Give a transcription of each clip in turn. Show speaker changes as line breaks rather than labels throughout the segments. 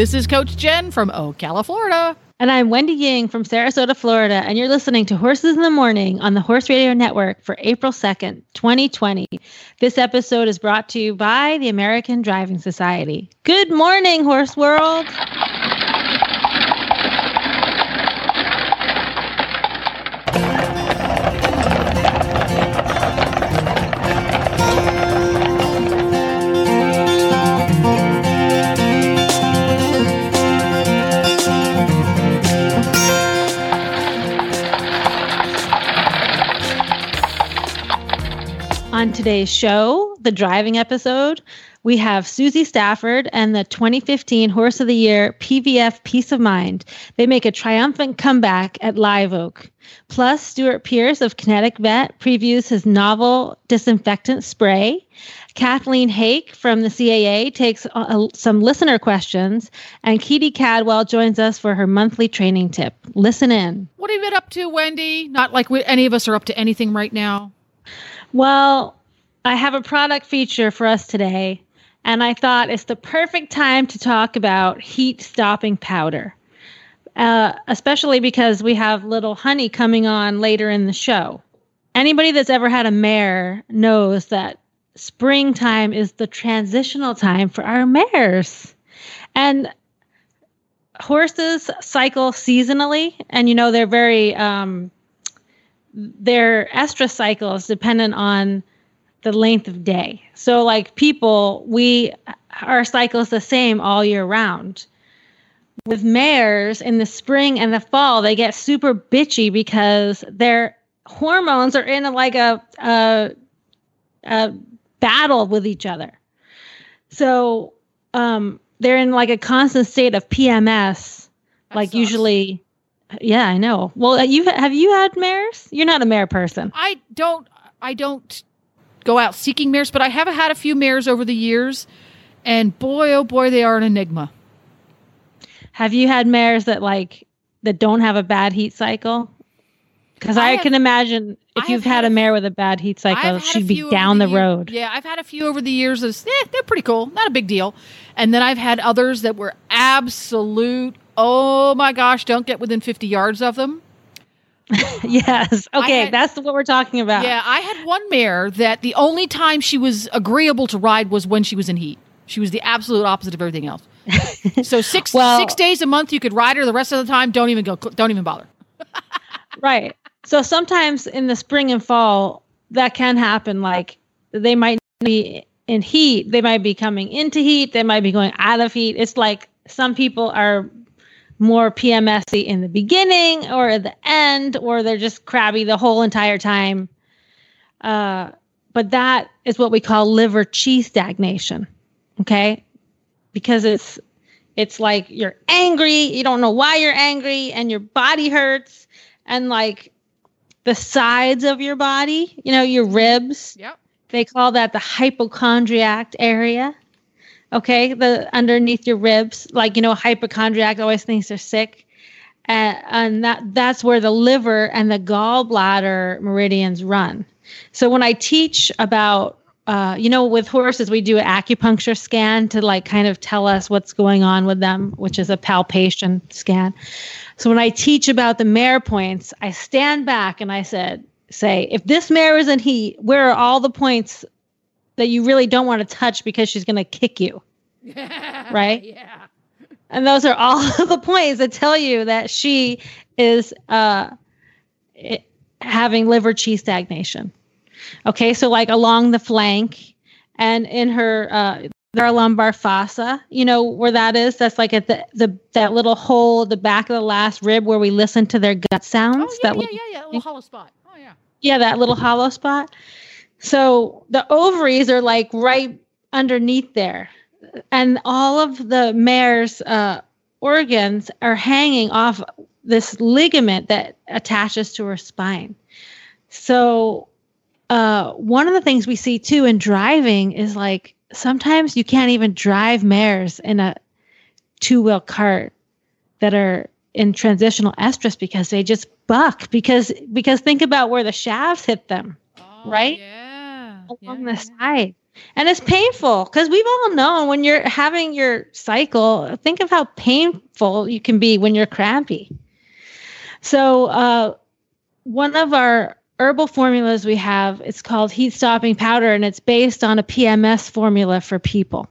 This is Coach Jen from Ocala, Florida.
And I'm Wendy Ying from Sarasota, Florida, and you're listening to Horses in the Morning on the Horse Radio Network for April 2nd, 2020. This episode is brought to you by the American Driving Society. Good morning, Horse World. Today's show, the driving episode, we have Suzy Stafford and the 2015 Horse of the Year PVF Peace of Mind. They make a triumphant comeback at Live Oak. Plus, Stuart Pierce of Kinetic Vet previews his novel disinfectant spray. Kathleen Haak from the CAA takes uh, some listener questions, and Keady Cadwell joins us for her monthly training tip. Listen in.
What have you been up to, Wendy? Not like we, any of us are up to anything right now.
Well, I have a product feature for us today, and I thought it's the perfect time to talk about heat stopping powder, uh, especially because we have little honey coming on later in the show. Anybody that's ever had a mare knows that springtime is the transitional time for our mares. And horses cycle seasonally, and you know, they're very, um, their estrus cycle is dependent on the length of day. So, like people, we our cycle is the same all year round. With mares in the spring and the fall, they get super bitchy because their hormones are in like a, a, a battle with each other. So um, they're in like a constant state of PMS,
That
like
sucks.
usually. Yeah, I know. Well, you have you had mares? You're not a mare person.
I don't. I don't go out seeking mares, but I have had a few mares over the years, and boy, oh boy, they are an enigma.
Have you had mares that like that don't have a bad heat cycle? Because
I
I,
have-
can imagine if you've had,
had
a mare with a bad heat cycle,
I've had a
she'd be down the,
year-
road.
Yeah, I've had a few over the years. That's eh, they're pretty cool, not a big deal. And then I've had others that were absolute. Oh my gosh! Don't get within fifty yards of them.
yes. Okay,
had-
that's what we're talking about.
Yeah, I had one mare that the only time she was agreeable to ride was when she was in heat. She was the absolute opposite of everything else. so six
Well-
six days a month you could ride her. The rest of the time, don't even go. Don't even bother.
Right. So sometimes in the spring and fall, that can happen. Like they might be in heat, they might be coming into heat, they might be going out of heat. It's like some people are more PMSy in the beginning or at the end, or they're just crabby the whole entire time. Uh, but that is what we call liver chi stagnation. Okay. Because it's it's like you're angry, you don't know why you're angry, and your body hurts, and like the sides of your body, you know, your ribs,
Yep.
they call that the hypochondriac area. Okay, the underneath your ribs, like you know, a hypochondriac always thinks they're sick, uh, and that that's where the liver and the gallbladder meridians run. So when I teach about, uh, you know, with horses, we do an acupuncture scan to like kind of tell us what's going on with them, which is a palpation scan. So when I teach about the mare points, I stand back and I said, say, if this mare is in heat, where are all the points that you really don't want to touch because she's going to kick you? right?
Yeah.
And those are all the points that tell you that she is uh, i- having liver chi stagnation. Okay, so like along the flank and in her uh, their lumbar fossa, you know where that is? That's like at the, the that little hole, the back of the last rib where we listen to their gut sounds.
Oh yeah,
that
yeah, yeah, yeah. A little hollow spot. Oh yeah.
yeah, that little hollow spot. So the ovaries are like right underneath there. And all of the mares, uh, organs are hanging off this ligament that attaches to her spine. So, uh, one of the things we see too in driving is like sometimes you can't even drive mares in a two wheel cart that are in transitional estrus because they just buck because because think about where the shafts hit them right
Yeah.
Along
yeah,
the side and it's painful because we've all known when you're having your cycle think of how painful you can be when you're crampy. So uh, one of our herbal formulas we have it's called heat stopping powder and it's based on a pms formula for people.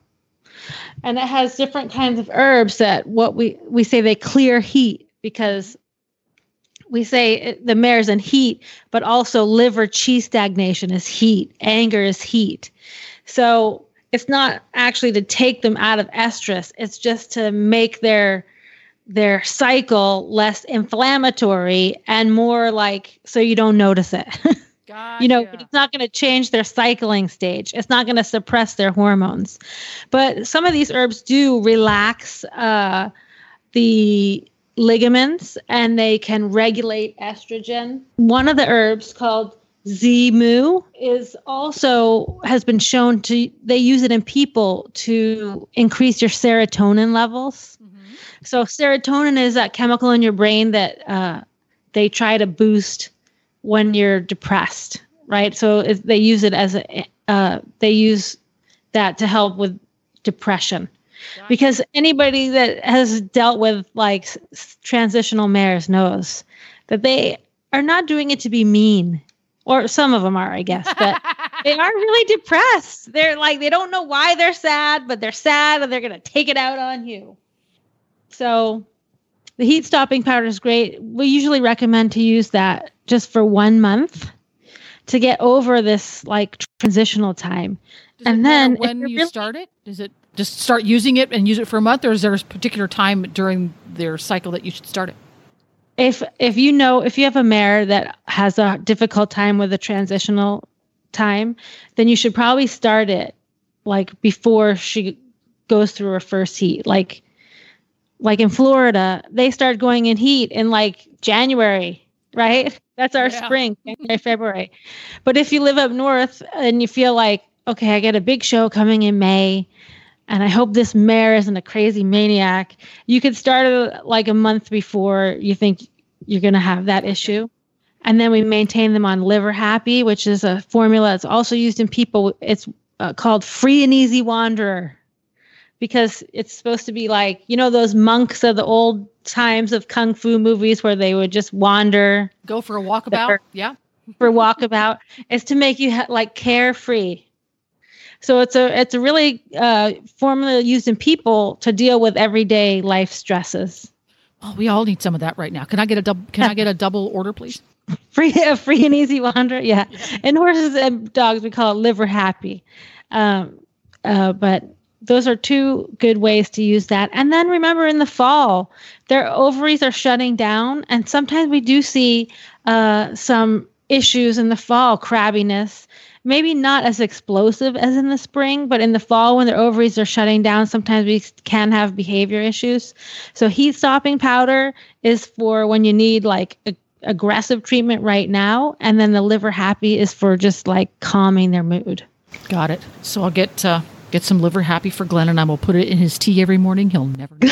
And it has different kinds of herbs that what we we say they clear heat because we say the mare's in heat but also liver chi stagnation is heat anger is heat. So it's not actually to take them out of estrus it's just to make their their cycle less inflammatory and more like so you don't notice it. You know it's not going to change their cycling stage it's not going to suppress their hormones. But some of these herbs do relax uh, the ligaments and they can regulate estrogen one of the herbs called Zimu is also has been shown to they use it in people to increase your serotonin levels.
Mhm.
So serotonin is that chemical in your brain that uh, they try to boost when you're depressed, right? So they use it as a uh, they use that to help with depression because anybody that has dealt with like s- transitional mares knows that they are not doing it to be mean. Or some of them are i guess but they are really depressed. They're like they don't know why they're sad but they're sad and they're going to take it out on you. So the heat stopping powder is great. We usually recommend to use that just for one month to get over this like transitional time.
Does
and then
when you
really-
start it, does it just start using it and use it for a month, or is there a particular time during their cycle that you should start it?
if if you know if you have a mare that has a difficult time with a transitional time then you should probably start it like before she goes through her first heat like like in florida they start going in heat in like january right that's our
Yeah.
spring january february but if you live up north and you feel like okay i got a big show coming in may and I hope this mare isn't a crazy maniac. You could start it like a month before you think you're going to have that issue. And then we maintain them on Liver Happy, which is a formula that's also used in people. It's uh, called Free and Easy Wanderer because it's supposed to be like, you know, those monks of the old times of kung fu movies where they would just wander
Go for a walkabout. Yeah.
for walkabout is to make you ha- like carefree. So it's a it's a really uh, formula used in people to deal with everyday life stresses.
Oh, we all need some of that right now. Can I get a double? Can I get a double order, please?
Free a free and easy wander, yeah. And horses and dogs we call it liver happy. Um, uh, but those are two good ways to use that. And then remember in the fall, their ovaries are shutting down, and sometimes we do see uh, some issues in the fall, crabbiness. Maybe not as explosive as in the spring, but in the fall when their ovaries are shutting down, sometimes we can have behavior issues. So heat stopping powder is for when you need like a, aggressive treatment right now, and then the liver happy is for just like calming their mood.
Got it. So I'll get uh, get some liver happy for Glenn, and I will put it in his tea every morning. He'll never.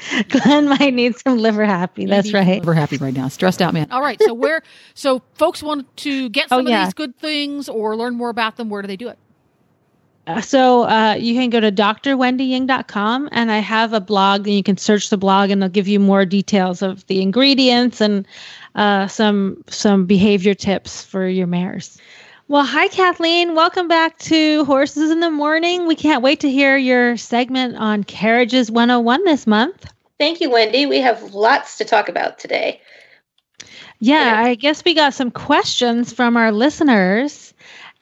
Glenn might need some liver happy. That's right.
Liver happy right now. Stressed out man. All right. So where? So folks want to get
Oh,
some of
yeah.
these good things or learn more about them. Where do they do it?
Uh, So uh, you can go to drwendyying.com and I have a blog and you can search the blog and they'll give you more details of the ingredients and uh, some some behavior tips for your mares. Well, hi Kathleen. Welcome back to Horses in the Morning. We can't wait to hear your segment on Carriages 101 this month.
Thank you, Wendy. We have lots to talk about today.
Yeah, I guess we got some questions from our listeners.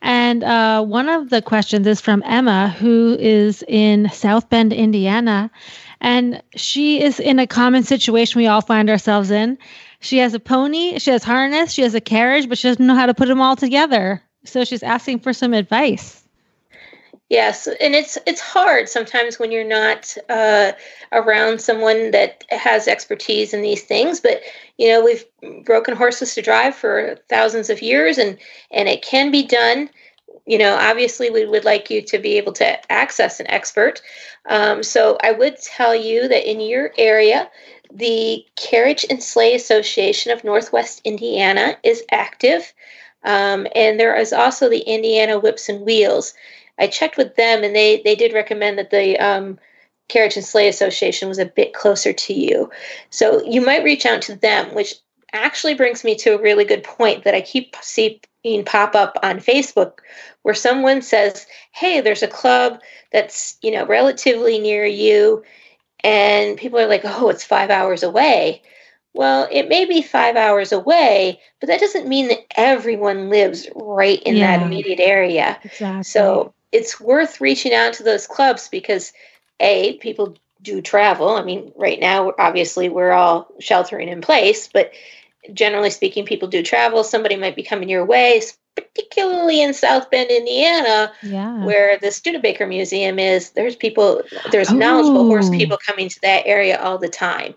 And uh, one of the questions is from Emma, who is in South Bend, Indiana. And she is in a common situation we all find ourselves in. She has a pony, she has harness, she has a carriage, but she doesn't know how to put them all together. So she's asking for some advice.
Yes, and it's it's hard sometimes when you're not uh, around someone that has expertise in these things. But you know, we've broken horses to drive for thousands of years, and and it can be done. You know, obviously, we would like you to be able to access an expert. Um, so I would tell you that in your area, the Carriage and Sleigh Association of Northwest Indiana is active, um, and there is also the Indiana Whips and Wheels. I checked with them, and they they did recommend that the um, Carriage and Sleigh Association was a bit closer to you. So you might reach out to them, which actually brings me to a really good point that I keep seeing pop up on Facebook, where someone says, "Hey, there's a club that's you know relatively near you," and people are like, "Oh, it's five hours away." Well, it may be five hours away, but that doesn't mean that everyone lives right in
Yeah.
that immediate area.
Exactly.
So it's worth reaching out to those clubs because a people do travel. I mean, right now obviously we're all sheltering in place, but generally speaking, people do travel. Somebody might be coming your way, particularly in South Bend, Indiana,
yeah.
where the Studebaker Museum is. There's people, there's knowledgeable horse
Oh.
people coming to that area all the time.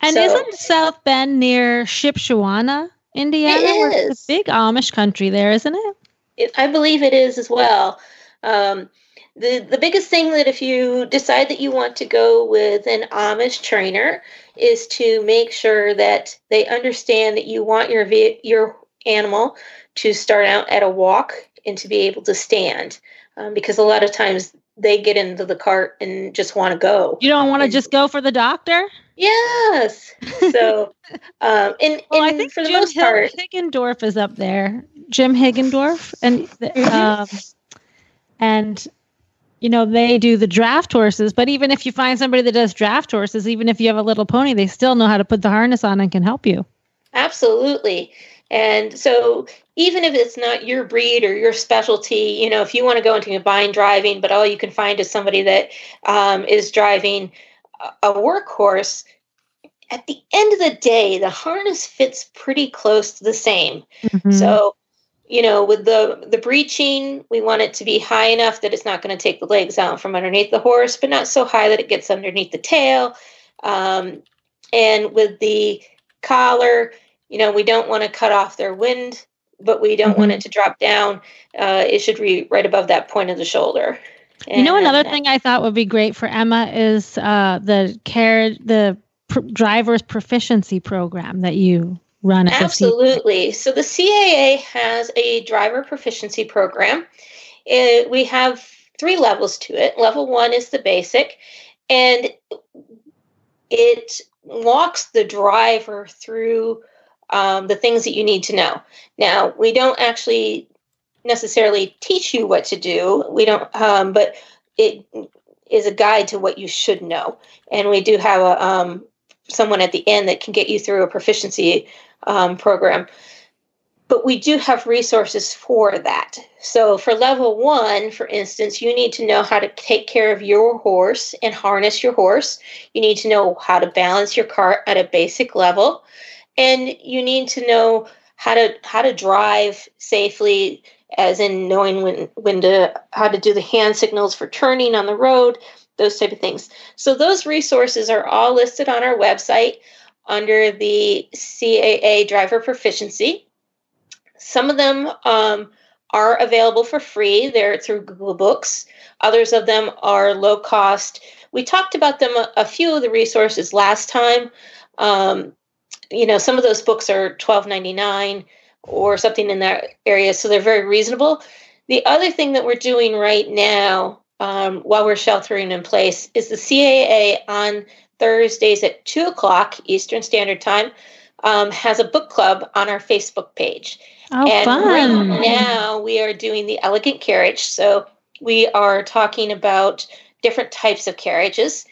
And
So-
isn't South Bend near Shipshewana, Indiana? Where
is.
It's a big Amish country there, isn't it?
It, I believe it is as well. Um, the the biggest thing that if you decide that you want to go with an Amish trainer is to make sure that they understand that you want your ve- your animal to start out at a walk and to be able to stand, um, because a lot of times they get into the cart and just want to go.
You don't want to just go for the doctor?
Yes. So, um, and,
Well, I think
for the
Jim
most part,
Higgendorf is up there. Jim Higgendorf, and
Mhm.
um, and you know they do the draft horses. But even if you find somebody that does draft horses, even if you have a little pony, they still know how to put the harness on and can help you.
Absolutely. And so, even if it's not your breed or your specialty, you know, if you want to go into combined driving, but all you can find is somebody that um, is driving a- workhorse, at the end of the day, the harness fits pretty close to the same.
Mhm.
So, you know, with the the breeching, we want it to be high enough that it's not going to take the legs out from underneath the horse, but not so high that it gets underneath the tail. Um, and with the collar, you know, we don't want to cut off their wind, but we don't want
Mhm.
it to drop down. Uh, it should be right above that point of the shoulder.
you know, another thing I thought would be great for Emma is uh, the care, the pr- driver's proficiency program that you run at the
Absolutely. So the CAA has a driver proficiency program. Uh, we have three levels to it. Level one is the basic, and it walks the driver through um, the things that you need to know. Now, we don't actually necessarily teach you what to do. We don't, um, but it is a guide to what you should know. And we do have a um, someone at the end that can get you through a proficiency um, program. But we do have resources for that. So, for level one, for instance, you need to know how to take care of your horse and harness your horse. You need to know how to balance your cart at a basic level, and you need to know how to how to drive safely, as in knowing when when to how to do the hand signals for turning on the road, those type of things. So, those resources are all listed on our website under the CAA driver proficiency. Some of them um, are available for free. They're through Google Books. Others of them are low cost. We talked about them a, a few of the resources last time. Um, you know, some of those books are twelve ninety nine or something in that area, so they're very reasonable. The other thing that we're doing right now, um, while we're sheltering in place, is the CAA on Thursdays at two o'clock Eastern Standard Time um, has a book club on our Facebook page.
Oh,
and
fun!
right now we are doing the elegant carriage. So we are talking about different types of carriages.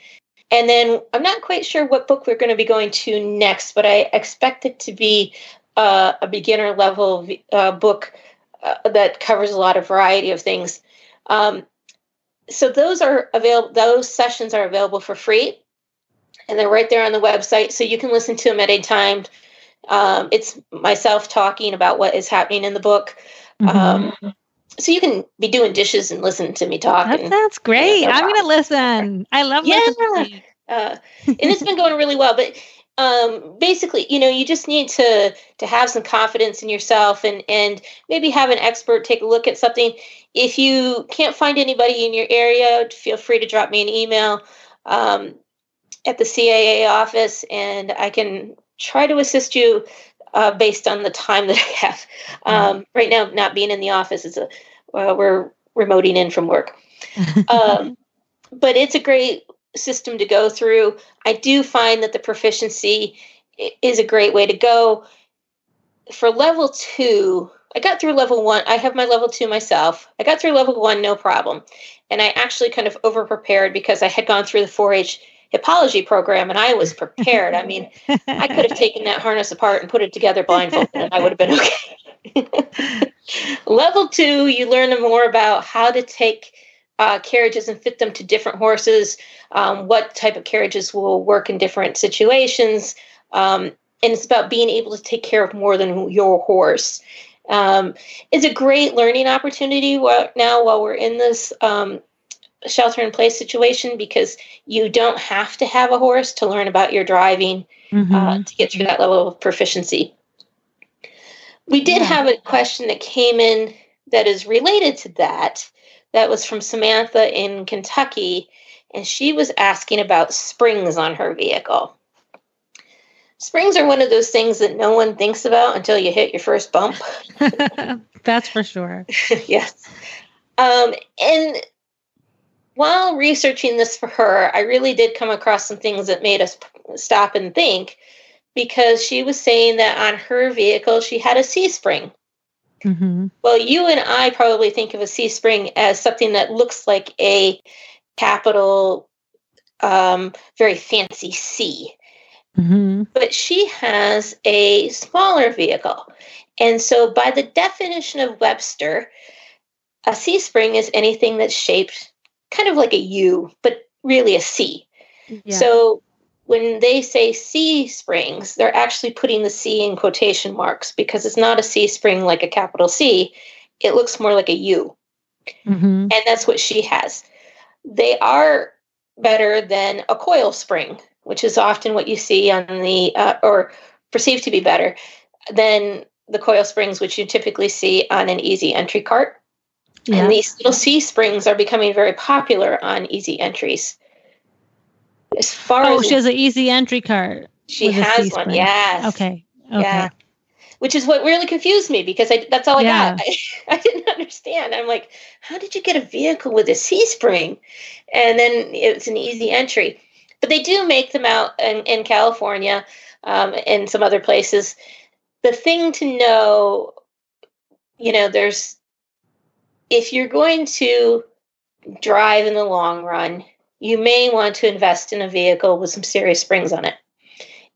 And then I'm not quite sure what book we're going to be going to next, but I expect it to be uh, a beginner level uh, book uh, that covers a lot of variety of things. Um, so those are available. Those sessions are available for free, and they're right there on the website, so you can listen to them at any time. Um, it's myself talking about what is happening in the book.
Mhm.
Um, so you can be doing dishes and listen to me talk.
That
and,
sounds great.
Yeah, no
I'm going to listen. I love
Yeah.
listening.
uh, and it's been going really well. But um, basically, you know, you just need to to have some confidence in yourself and and maybe have an expert take a look at something. If you can't find anybody in your area, feel free to drop me an email um, at the CAA office, and I can try to assist you uh, based on the time that I have. Um, right now, not being in the office is a uh, we're remoting in from work. Um, but it's a great system to go through. I do find that the proficiency is a great way to go. For level two, I got through level one. I have my level two myself. I got through level one, no problem. And I actually kind of over prepared because I had gone through the 4 H hippology program and I was prepared. I mean, I could have taken that harness apart and put it together blindfolded and I would have been okay. Level two, you learn more about how to take uh, carriages and fit them to different horses, um, what type of carriages will work in different situations. Um, and it's about being able to take care of more than your horse. Um, it's a great learning opportunity now while we're in this um, shelter in place situation because you don't have to have a horse to learn about your driving uh,
Mhm.
to get through that level of proficiency. We did
Yeah.
have a question that came in that is related to that. That was from Samantha in Kentucky, and she was asking about springs on her vehicle. Springs are one of those things that no one thinks about until you hit your first bump.
That's for sure.
yes. Um, and while researching this for her, I really did come across some things that made us stop and think because she was saying that on her vehicle she had a C spring.
hmm
Well, you and I probably think of a C spring as something that looks like a capital, um, very fancy C
hmm
but she has a smaller vehicle. And so, by the definition of Webster, a C spring is anything that's shaped kind of like a U, but really a C.
Yeah.
So, when they say C springs, they're actually putting the C in quotation marks because it's not a C spring like a capital C. It looks more like a U
hmm
and that's what she has. They are better than a coil spring, which is often what you see on the uh, or perceived to be better than the coil springs, which you typically see on an easy entry cart.
Yeah.
And these little C springs are becoming very popular on easy entries. As far
oh,
as
she has an easy entry card.
she has one, yes,
Okay. Okay.
yeah. Which is what really confused me because I, that's all I
Yeah.
got. I, I didn't understand. I'm like, how did you get a vehicle with a C spring? And then it's an easy entry. But they do make them out in, in California um, and some other places. The thing to know, you know, there's, if you're going to drive in the long run, you may want to invest in a vehicle with some serious springs on it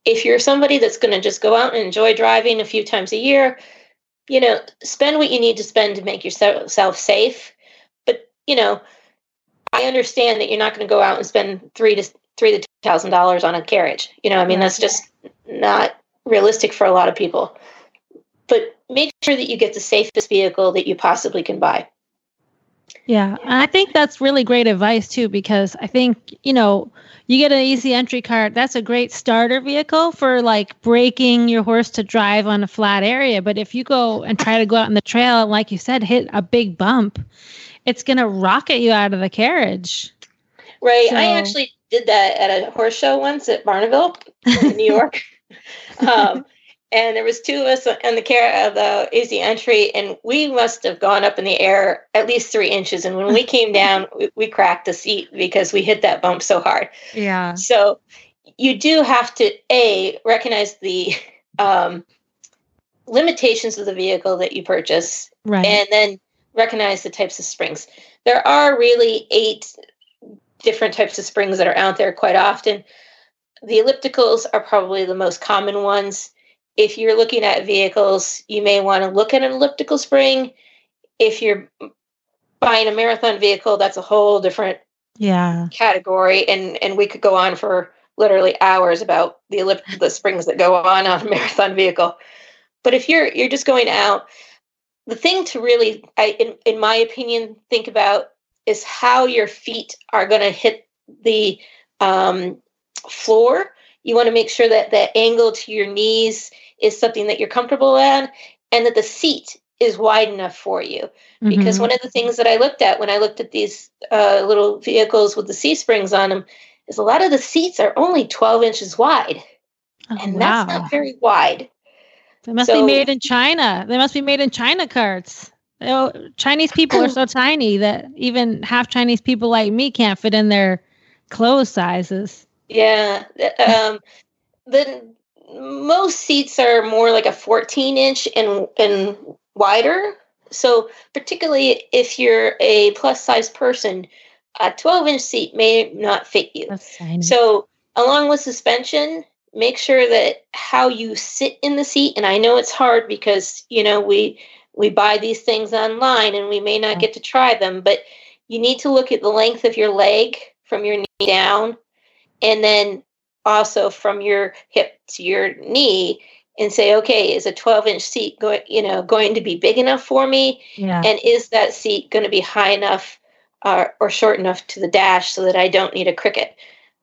if you're somebody that's going to just go out and enjoy driving a few times a year, you know, spend what you need to spend to make yourself safe. But you know, I understand that you're not going to go out and spend three to three to thousand dollars on a carriage. You know, I mean, that's just not realistic for a lot of people. But make sure that you get the safest vehicle that you possibly can buy.
Yeah, and I think that's really great advice too because I think, you know, you get an easy entry cart, that's a great starter vehicle for like breaking your horse to drive on a flat area, but if you go and try to go out on the trail and like you said hit a big bump, it's going to rocket you out of the carriage.
Right. I actually did that at a horse show once at Barneville in New York. um, and there was two of us on the care of the easy entry, and we must have gone up in the air at least three inches. And when we came down, we, we cracked the seat because we hit that bump so hard.
Yeah.
So you do have to a recognize the um, limitations of the vehicle that you purchase
Right.
and then recognize the types of springs. There are really eight different types of springs that are out there quite often. The ellipticals are probably the most common ones. If you're looking at vehicles, you may want to look at an elliptical spring. If you're buying a marathon vehicle, that's a whole different
yeah.
category, and and we could go on for literally hours about the ellip- the springs that go on on a marathon vehicle. But if you're you're just going out, the thing to really, I, in, in my opinion, think about is how your feet are going to hit the um, floor. You want to make sure that the angle to your knees is something that you're comfortable in and that the seat is wide enough for you. Because
Mhm.
one of the things that I looked at when I looked at these uh, little vehicles with the C springs on them is a lot of the seats are only 12 inches wide.
Oh,
And that's not very wide.
They must
so-
be made in China. They must be made in China carts. Oh, Chinese people are so tiny that even half Chinese people like me can't fit in their clothes sizes.
Yeah. Um, the most seats are more like a 14 inch and and wider. So particularly if you're a plus size person, a 12 inch seat may not fit you. So along with suspension, make sure that how you sit in the seat. And I know it's hard because you know we we buy these things online and we may not get to try them, but you need to look at the length of your leg from your knee down, and then also from your hip to your knee, and say, okay, is a 12 inch seat going you know going to be big enough for me?
yeah.
and is that seat going to be high enough uh, or short enough to the dash so that I don't need a cricket?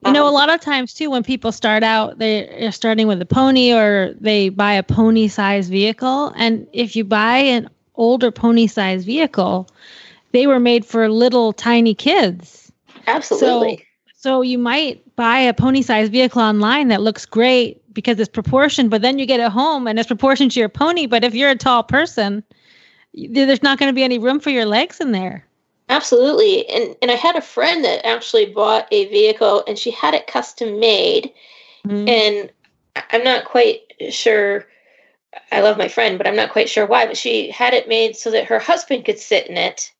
You know, a
Um,
lot of times too, when people start out, they're starting with a pony or they buy a pony size vehicle. And if you buy an older pony size vehicle, they were made for little tiny kids.
Absolutely.
So you might buy a pony sized vehicle online that looks great because it's proportioned, but then you get it home and it's proportioned to your pony. But if you're a tall person, there's not going to be any room for your legs in there.
Absolutely. And and I had a friend that actually bought a vehicle and she had it custom made
Mhm.
and I'm not quite sure I love my friend, but I'm not quite sure why, but she had it made so that her husband could sit in it.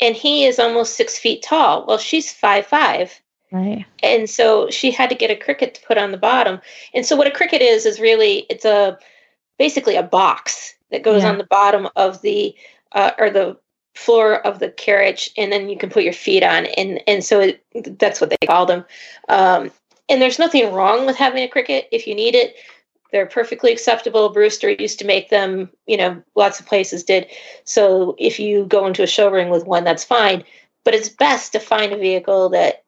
And he is almost six feet tall. Well, she's five five.
Right.
and so she had to get a cricket to put on the bottom. And so what a cricket is is really it's a basically a box that goes
Yeah.
on the bottom of the uh, or the floor of the carriage and then you can put your feet on. And and so it, that's what they call them. Um, and there's nothing wrong with having a cricket if you need it they're perfectly acceptable. Brewster used to make them you know lots of places did. So if you go into a showroom with one that's fine. But it's best to find a vehicle that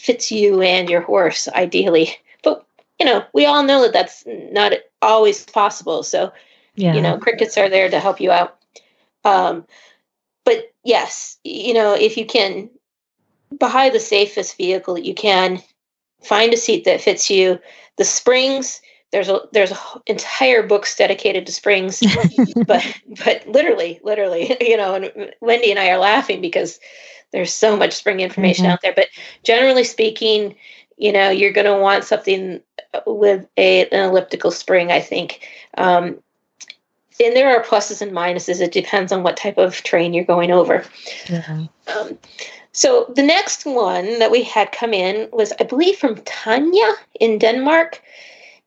fits you and your horse ideally. But you know we all know that that's not always possible. So
Yeah.
you know crickets are there to help you out. Um but yes you know if you can buy the safest vehicle that you can find a seat that fits you. The springs there's a there's a entire books dedicated to springs but but literally literally you know and wendy and i are laughing because there's so much spring information
Mhm.
out there but generally speaking you know you're going to want something with a, an elliptical spring i think um, and there are pluses and minuses it depends on what type of train you're going over
Yeah.
um, so the next one that we had come in was, I believe, from Tanya in Denmark.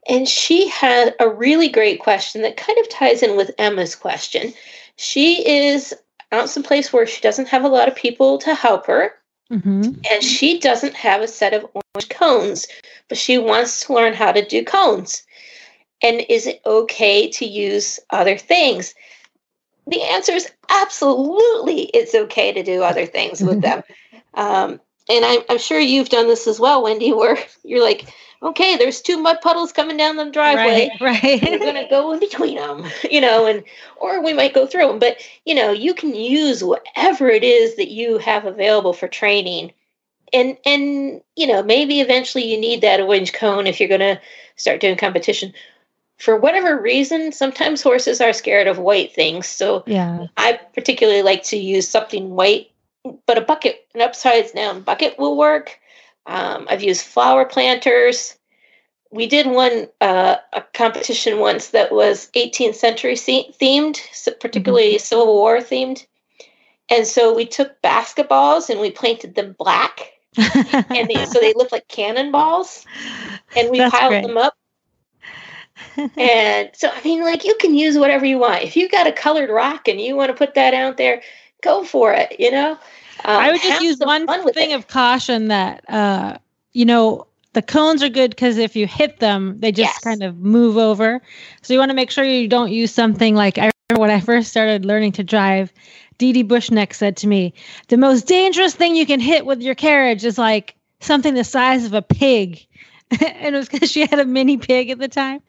And she had a really great question that kind of ties in with Emma's question. She is out someplace where she doesn't have a lot of people to help her,
hmm
and she doesn't have a set of orange cones, but she wants to learn how to do cones. And is it okay to use other things? The answer is absolutely it's okay to do other things with them. Um, and I'm, I'm sure you've done this as well, Wendy, where you're like, okay, there's two mud puddles coming down the driveway.
Right. right.
We're going to go in between them, you know, and or we might go through them. But you know, you can use whatever it is that you have available for training, and and you know, maybe eventually you need that orange cone if you're going to start doing competition. For whatever reason, sometimes horses are scared of white things. So
yeah.
I particularly like to use something white, but a bucket, an upside down bucket will work. Um, I've used flower planters. We did one uh, a competition once that was 18th century themed, so particularly Civil War themed, and so we took basketballs and we painted them black, and they, so they looked like cannonballs, and we
That's
piled
great.
them up. and so I mean, like you can use whatever you want. If you got a colored rock and you want to put that out there, go for it. You know. Um,
I would just use one thing
it.
of caution that uh you know the cones are good because if you hit them they just
Yes.
kind of move over so you want to make sure you don't use something like i remember when I first started learning to drive, Dee Dee Bushneck said to me, "The most dangerous thing you can hit with your carriage is like something the size of a pig." and it was because she had a mini pig at the time.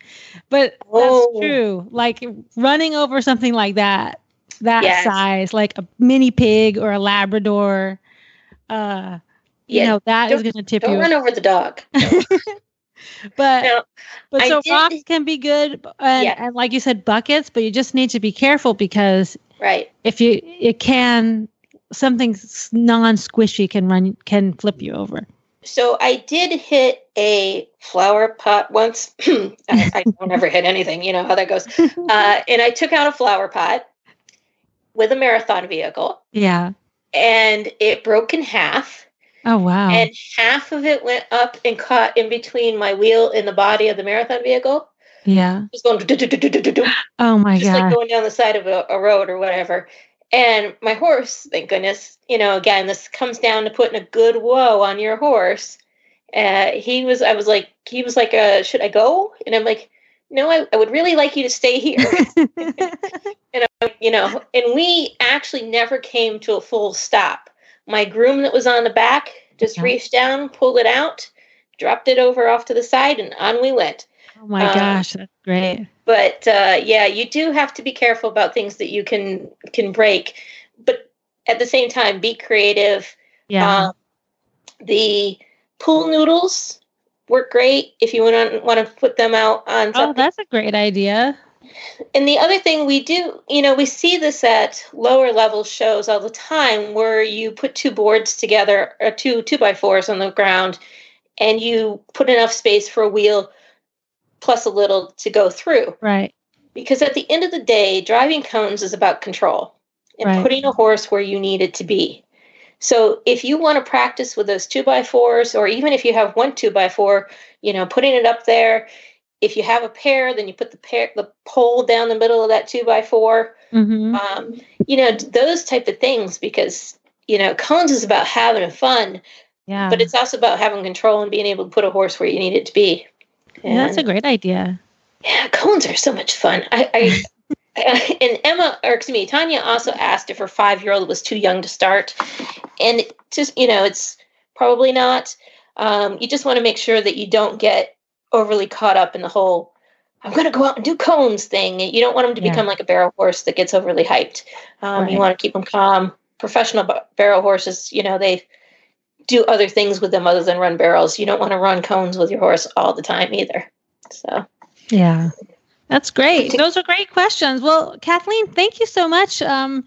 But
Oh.
that's true. Like running over something like that, that
Yes.
size, like a mini pig or a Labrador, uh, you
Yeah,
know, that is
don't-
going to tip
Don't
you.
run over the dog.
but
Now,
but
I
so
did-
rocks can be good, and,
Yeah.
and like you said, buckets. But you just need to be careful because
right.
if you it can something non squishy can run can flip you over.
So I did hit a flower pot once. I, I don't ever hit anything, you know how that goes. Uh, and I took out a flower pot with a marathon vehicle,
Yeah.
and it broke in half.
Oh wow.
And half of it went up and caught in between my wheel and the body of the marathon vehicle.
yeah.
It was going
Oh my
just like going down the side of a, a road or whatever. And my horse, thank goodness, you know, again, this comes down to putting a good whoa on your horse. Uh, he was, I was like, he was like, uh, should I go? And I'm like, no, I, I would really like you to stay here. And, you know, and we actually never came to a full stop. My groom that was on the back just
Yeah.
reached down, pulled it out, dropped it over off to the side, and on we went.
oh my
um,
gosh, that's great.
But uh, yeah, you do have to be careful about things that you can can break, but at the same time, be creative.
Yeah.
Um, the pool noodles work great if you want to want to put them out on
oh, that's a great idea.
And the other thing we do, you know, we see this at lower level shows all the time where you put two boards together or two two by fours on the ground and you put enough space for a wheel plus a little to go through.
Right.
Because at the end of the day, driving cones is about control and
Right.
putting a horse where you need it to be. So if you want to practice with those two by fours, or even if you have one two by four, you know, putting it up there. If you have a pair, then you put the pair the pole down the middle of that two by four.
hmm
Um, you know, those type of things because you know, cones is about having fun,
Yeah.
but it's also about having control and being able to put a horse where you need it to be.
Yeah, that's a great idea.
yeah, cones are so much fun. I, I and Emma, or excuse me, Tanya also asked if her five year old was too young to start, and just you know, it's probably not. Um, you just want to make sure that you don't get overly caught up in the whole "I'm going to go out and do cones" thing. You don't want them to
Yeah.
become like a barrel horse that gets overly hyped. Um,
Right.
You want to keep them calm. Professional ba- barrel horses, you know, they do other things with them other than run barrels. You don't want to run cones with your horse all the time either. So.
Yeah. That's great. Those are great questions. Well, Kathleen, thank you so much. Um,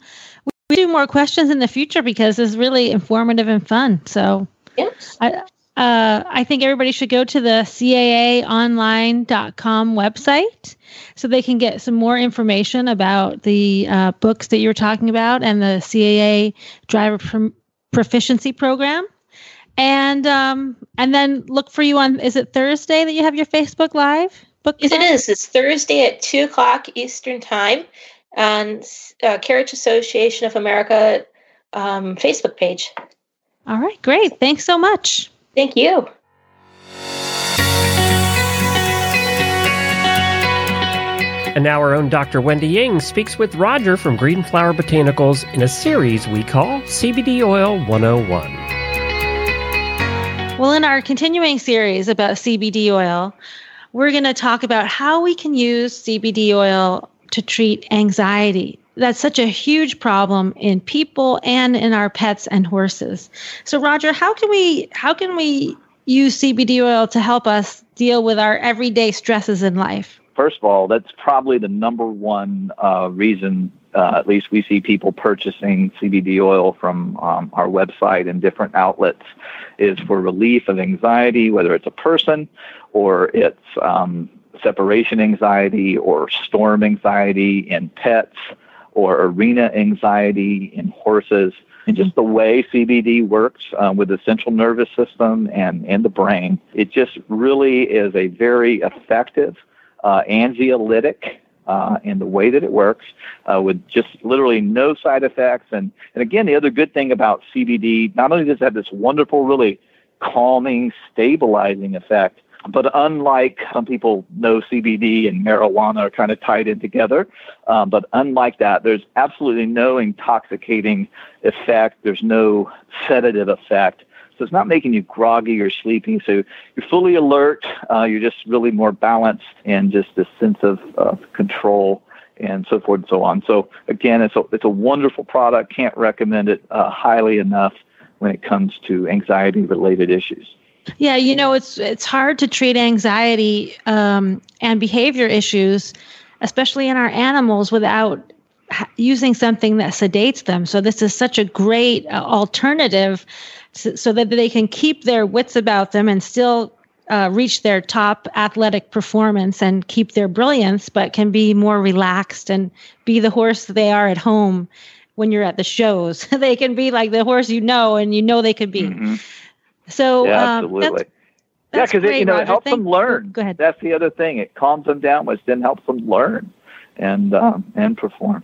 we do more questions in the future because it's really informative and fun. So
Yes.
I, uh, I think everybody should go to the CAAonline.com website so they can get some more information about the uh, books that you were talking about and the CAA driver Pro- proficiency program. And um, and then look for you on. Is it Thursday that you have your Facebook Live? Book
Yes, it
club?
is. It's Thursday at 2 o'clock Eastern Time on uh, Carriage Association of America um, Facebook page.
All right, great. Thanks so much.
Thank you.
And now our own Dr. Wendy Ying speaks with Roger from Greenflower Botanicals in a series we call CBD Oil 101.
Well, in our continuing series about CBD oil, we're going to talk about how we can use CBD oil to treat anxiety. That's such a huge problem in people and in our pets and horses. So, Roger, how can we how can we use CBD oil to help us deal with our everyday stresses in life?
First of all, that's probably the number one uh, reason, uh, at least we see people purchasing CBD oil from um, our website and different outlets, is for relief of anxiety, whether it's a person or it's um, separation anxiety or storm anxiety in pets or arena anxiety in horses. And just the way CBD works uh, with the central nervous system and, and the brain, it just really is a very effective uh, anxiolytic uh, in the way that it works uh, with just literally no side effects. And, and again, the other good thing about CBD, not only does it have this wonderful, really calming, stabilizing effect but unlike some people know CBD and marijuana are kind of tied in together, um, but unlike that, there's absolutely no intoxicating effect. There's no sedative effect. So it's not making you groggy or sleepy. So you're fully alert. Uh, you're just really more balanced and just this sense of control and so forth and so on. So again, it's a, it's a wonderful product. Can't recommend it uh, highly enough when it comes to anxiety related issues.
Yeah, you know, it's it's hard to treat anxiety um, and behavior issues, especially in our animals, without using something that sedates them. So this is such a great uh, alternative, so, so, that they can keep their wits about them and still uh, reach their top athletic performance and keep their brilliance, but can be more relaxed and be the horse they are at home when you're at the shows. they can be like the horse you know, and you know they could be. Mm-hmm. So
yeah, um, absolutely. That's, yeah, because it you know it helps Thank, them learn.
Go ahead.
That's the other thing. It calms them down, which then helps them learn and um, and perform.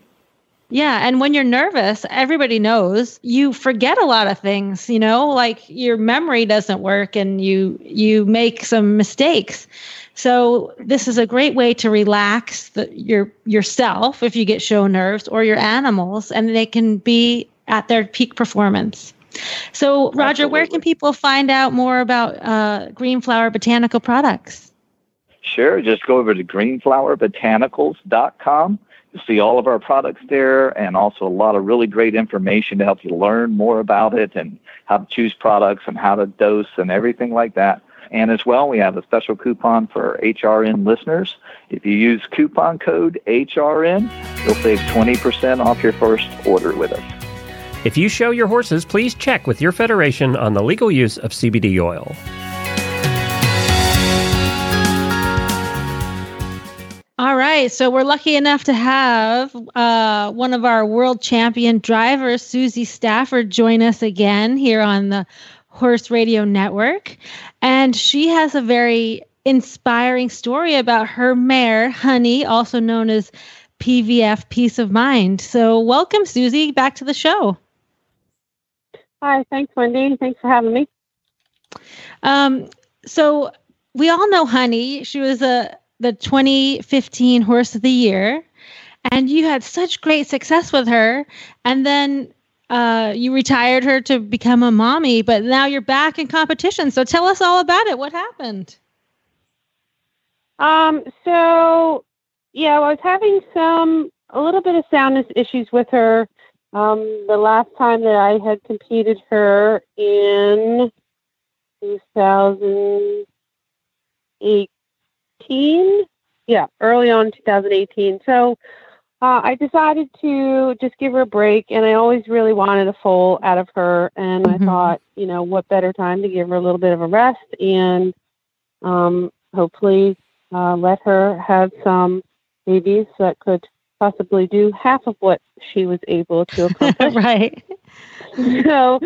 Yeah, and when you're nervous, everybody knows you forget a lot of things, you know, like your memory doesn't work and you you make some mistakes. So this is a great way to relax the, your yourself if you get show nerves or your animals and they can be at their peak performance. So, Roger, Absolutely. where can people find out more about uh, Greenflower Botanical products?
Sure. Just go over to greenflowerbotanicals.com. See all of our products there and also a lot of really great information to help you learn more about it and how to choose products and how to dose and everything like that. And as well, we have a special coupon for HRN listeners. If you use coupon code HRN, you'll save 20% off your first order with us.
If you show your horses, please check with your federation on the legal use of CBD oil.
All right, so we're lucky enough to have uh, one of our world champion drivers, Suzy Stafford, join us again here on the Horse Radio Network. And she has a very inspiring story about her mare, Honey, also known as PVF Peace of Mind. So, welcome, Suzy, back to the show.
Hi, thanks, Wendy. Thanks for having me.
Um, so we all know Honey. She was a the 2015 Horse of the Year, and you had such great success with her. And then uh, you retired her to become a mommy, but now you're back in competition. So tell us all about it. What happened?
Um. So yeah, I was having some a little bit of soundness issues with her um, the last time that I had competed her in 2018, yeah, early on 2018. So uh, I decided to just give her a break, and I always really wanted a foal out of her, and mm-hmm. I thought, you know, what better time to give her a little bit of a rest and um, hopefully uh, let her have some babies that could possibly do half of what she was able to accomplish.
right.
So,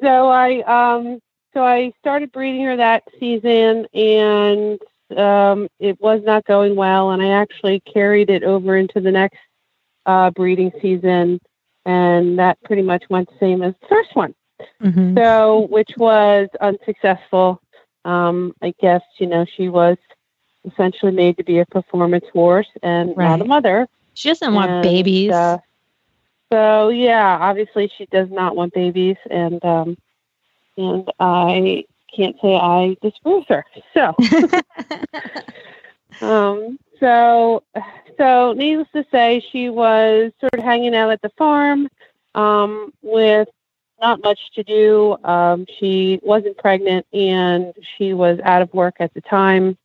so I um, so I started breeding her that season, and um, it was not going well, and I actually carried it over into the next uh, breeding season, and that pretty much went the same as the first one. Mm-hmm. So, which was unsuccessful. Um, I guess you know she was essentially made to be a performance horse and right. not a mother.
She doesn't want babies. Uh,
so yeah, obviously she does not want babies, and um, and I can't say I disapprove her. So, um, so, so needless to say, she was sort of hanging out at the farm um, with not much to do. Um, she wasn't pregnant, and she was out of work at the time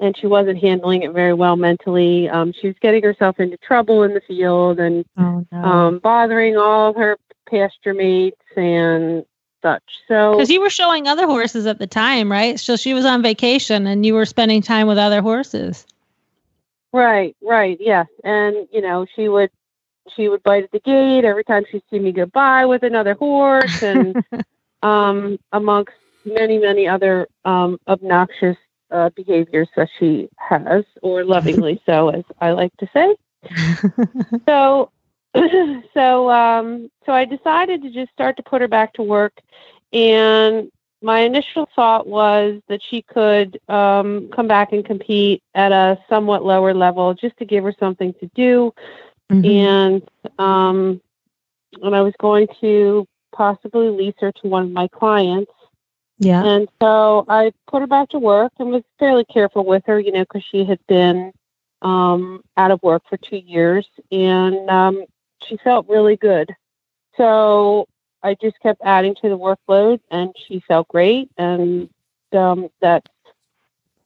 and she wasn't handling it very well mentally. Um, she was getting herself into trouble in the field and oh, no. um, bothering all her pasture mates and such. So,
because you were showing other horses at the time, right? So she was on vacation, and you were spending time with other horses.
Right, right, yes, and you know she would she would bite at the gate every time she'd see me go by with another horse, and um, amongst many many other um, obnoxious uh, behaviors that she has, or lovingly so, as I like to say. so, so, um, so I decided to just start to put her back to work, and my initial thought was that she could um, come back and compete at a somewhat lower level just to give her something to do.
Mhm.
And um, and I was going to possibly lease her to one of my clients.
yeah.
And so I put her back to work and was fairly careful with her, you know, because she had been um, out of work for two years and um, she felt really good. So I just kept adding to the workload and she felt great. And um, that's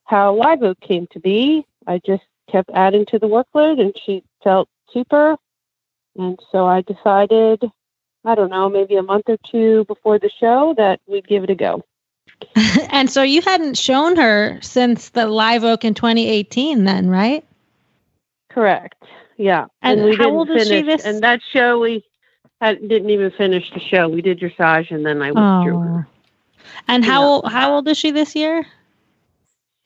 how Live Oak came to be. I just kept adding to the workload and she felt super. And so I decided, I don't know, maybe a month or two before the show that we'd give it a go.
and so you hadn't shown her since the Live Oak in 2018, then, right?
Correct. Yeah.
And
we
how old is she this-
And that show we had, didn't even finish the show. We did dressage and then I withdrew her.
Oh. And how
Yeah.
old, how old is she this year?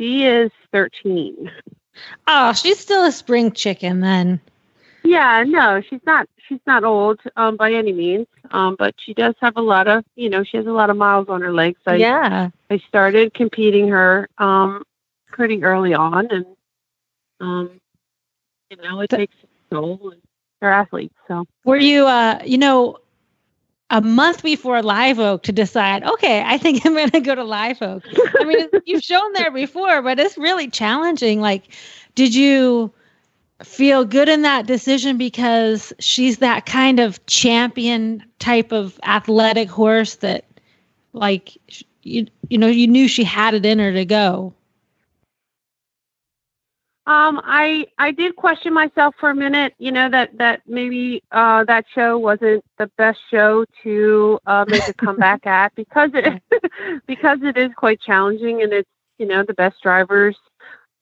She is 13.
Oh, she's still a spring chicken then.
Yeah, no, she's not. She's not old um, by any means, um, but she does have a lot of, you know, she has a lot of miles on her legs. I,
yeah.
I started competing her um, pretty early on, and um, you know, it takes a toll. And they're athletes, so
Were you, uh, you know, a month before Live Oak to decide, okay, I think I'm going to go to Live Oak? I mean, you've shown there before, but it's really challenging. Like, did you feel good in that decision because she's that kind of champion type of athletic horse that, like, you, you know, you knew she had it in her to go?
Um, I I did question myself for a minute. You know that that maybe uh, that show wasn't the best show to uh, make a comeback at because it because it is quite challenging and it's you know the best drivers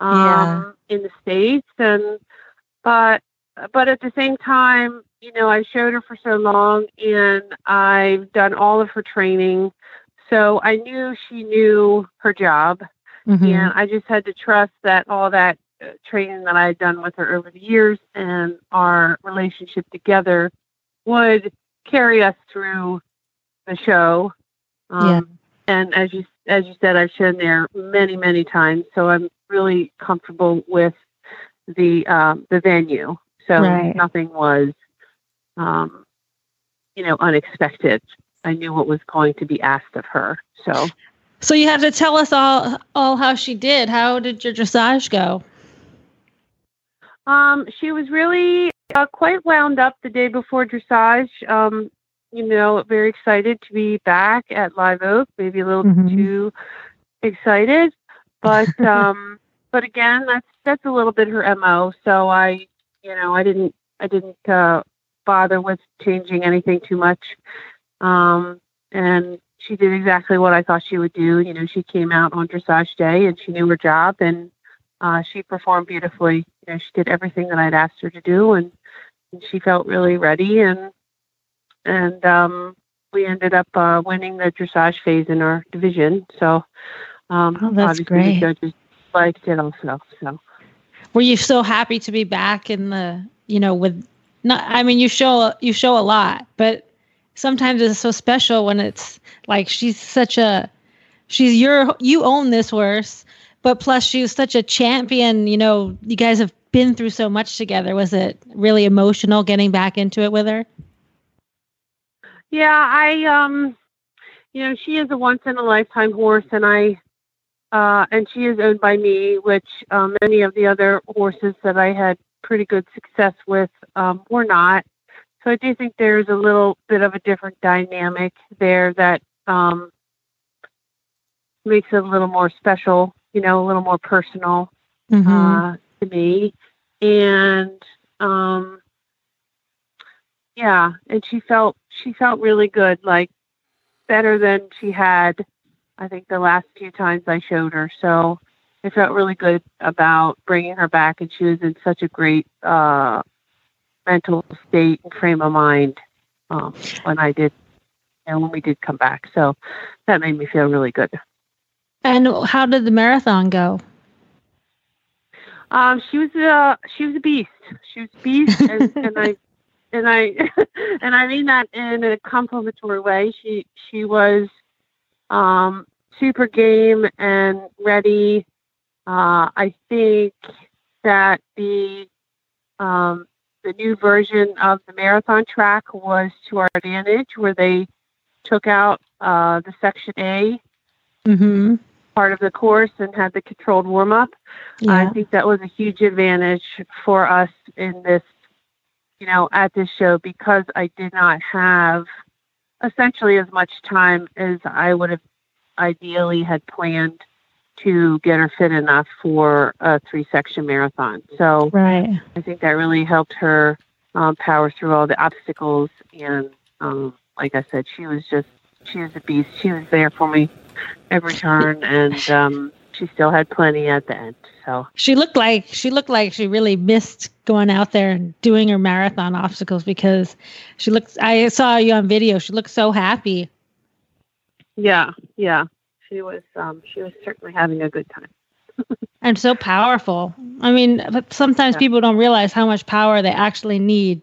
um, in the states and but but at the same time you know I showed her for so long and I've done all of her training, so I knew she knew her job
Mhm.
and I just had to trust that all that training that I had done with her over the years and our relationship together would carry us through the show. Um,
Yeah.
And as you as you said, I've shown there many many times, so I'm really comfortable with the um, the venue. So
Right.
nothing was, um, you know, unexpected. I knew what was going to be asked of her. So.
So you have to tell us all all how she did. How did your dressage go?
Um, she was really uh, quite wound up the day before dressage. Um, you know, very excited to be back at Live Oak. Maybe a little
Mhm.
too excited, but um, but again, that's that's a little bit her mo. So I, you know, I didn't I didn't uh, bother with changing anything too much. Um, and she did exactly what I thought she would do. You know, she came out on dressage day and she knew her job and uh, she performed beautifully. You know, she did everything that I'd asked her to do, and, and she felt really ready. And and um, we ended up uh, winning the dressage phase in our division. So, um,
Oh, that's
obviously
great.
the judges liked it also. So,
Were you so happy to be back in the you know with not? I mean, you show you show a lot, but sometimes it's so special when it's like she's such a she's your you own this horse, but plus she was such a champion. You know, you guys have been through so much together. Was it really emotional getting back into it with her?
yeah, I um, you know, she is a once in a lifetime horse, and I. Uh, and she is owned by me, which um, many of the other horses that I had pretty good success with um, were not. So I do think there's a little bit of a different dynamic there that um, makes it a little more special, you know, a little more personal uh, to me. And um, yeah, and she felt she felt really good, like better than she had, I think, the last few times I showed her. So I felt really good about bringing her back, and she was in such a great uh, mental state and frame of mind um, when I did, and when we did come back. So that made me feel really good.
And how did the marathon go?
Um, she was a she was a beast. She was a beast, and, and I and I and I mean that in a complimentary way. She she was um, super game and ready. Uh, I think that the um, the new version of the marathon track was to our advantage, where they took out uh, the section A
Mm-hmm.
Part of the course and had the controlled warm up.
Yeah.
I think that was a huge advantage for us in this, you know, at this show because I did not have essentially as much time as I would have ideally had planned to get her fit enough for a three section marathon. So
Right.
I think that really helped her um, power through all the obstacles. And um, like I said, she was just, she was a beast. She was there for me every turn, and um, she still had plenty at the end. So
She looked like she looked like she really missed going out there and doing her marathon obstacles because she looks. I saw you on video. She looked so happy.
yeah, yeah, she was, um, she was certainly having a good time.
and so powerful. I mean, but sometimes
Yeah.
people don't realize how much power they actually need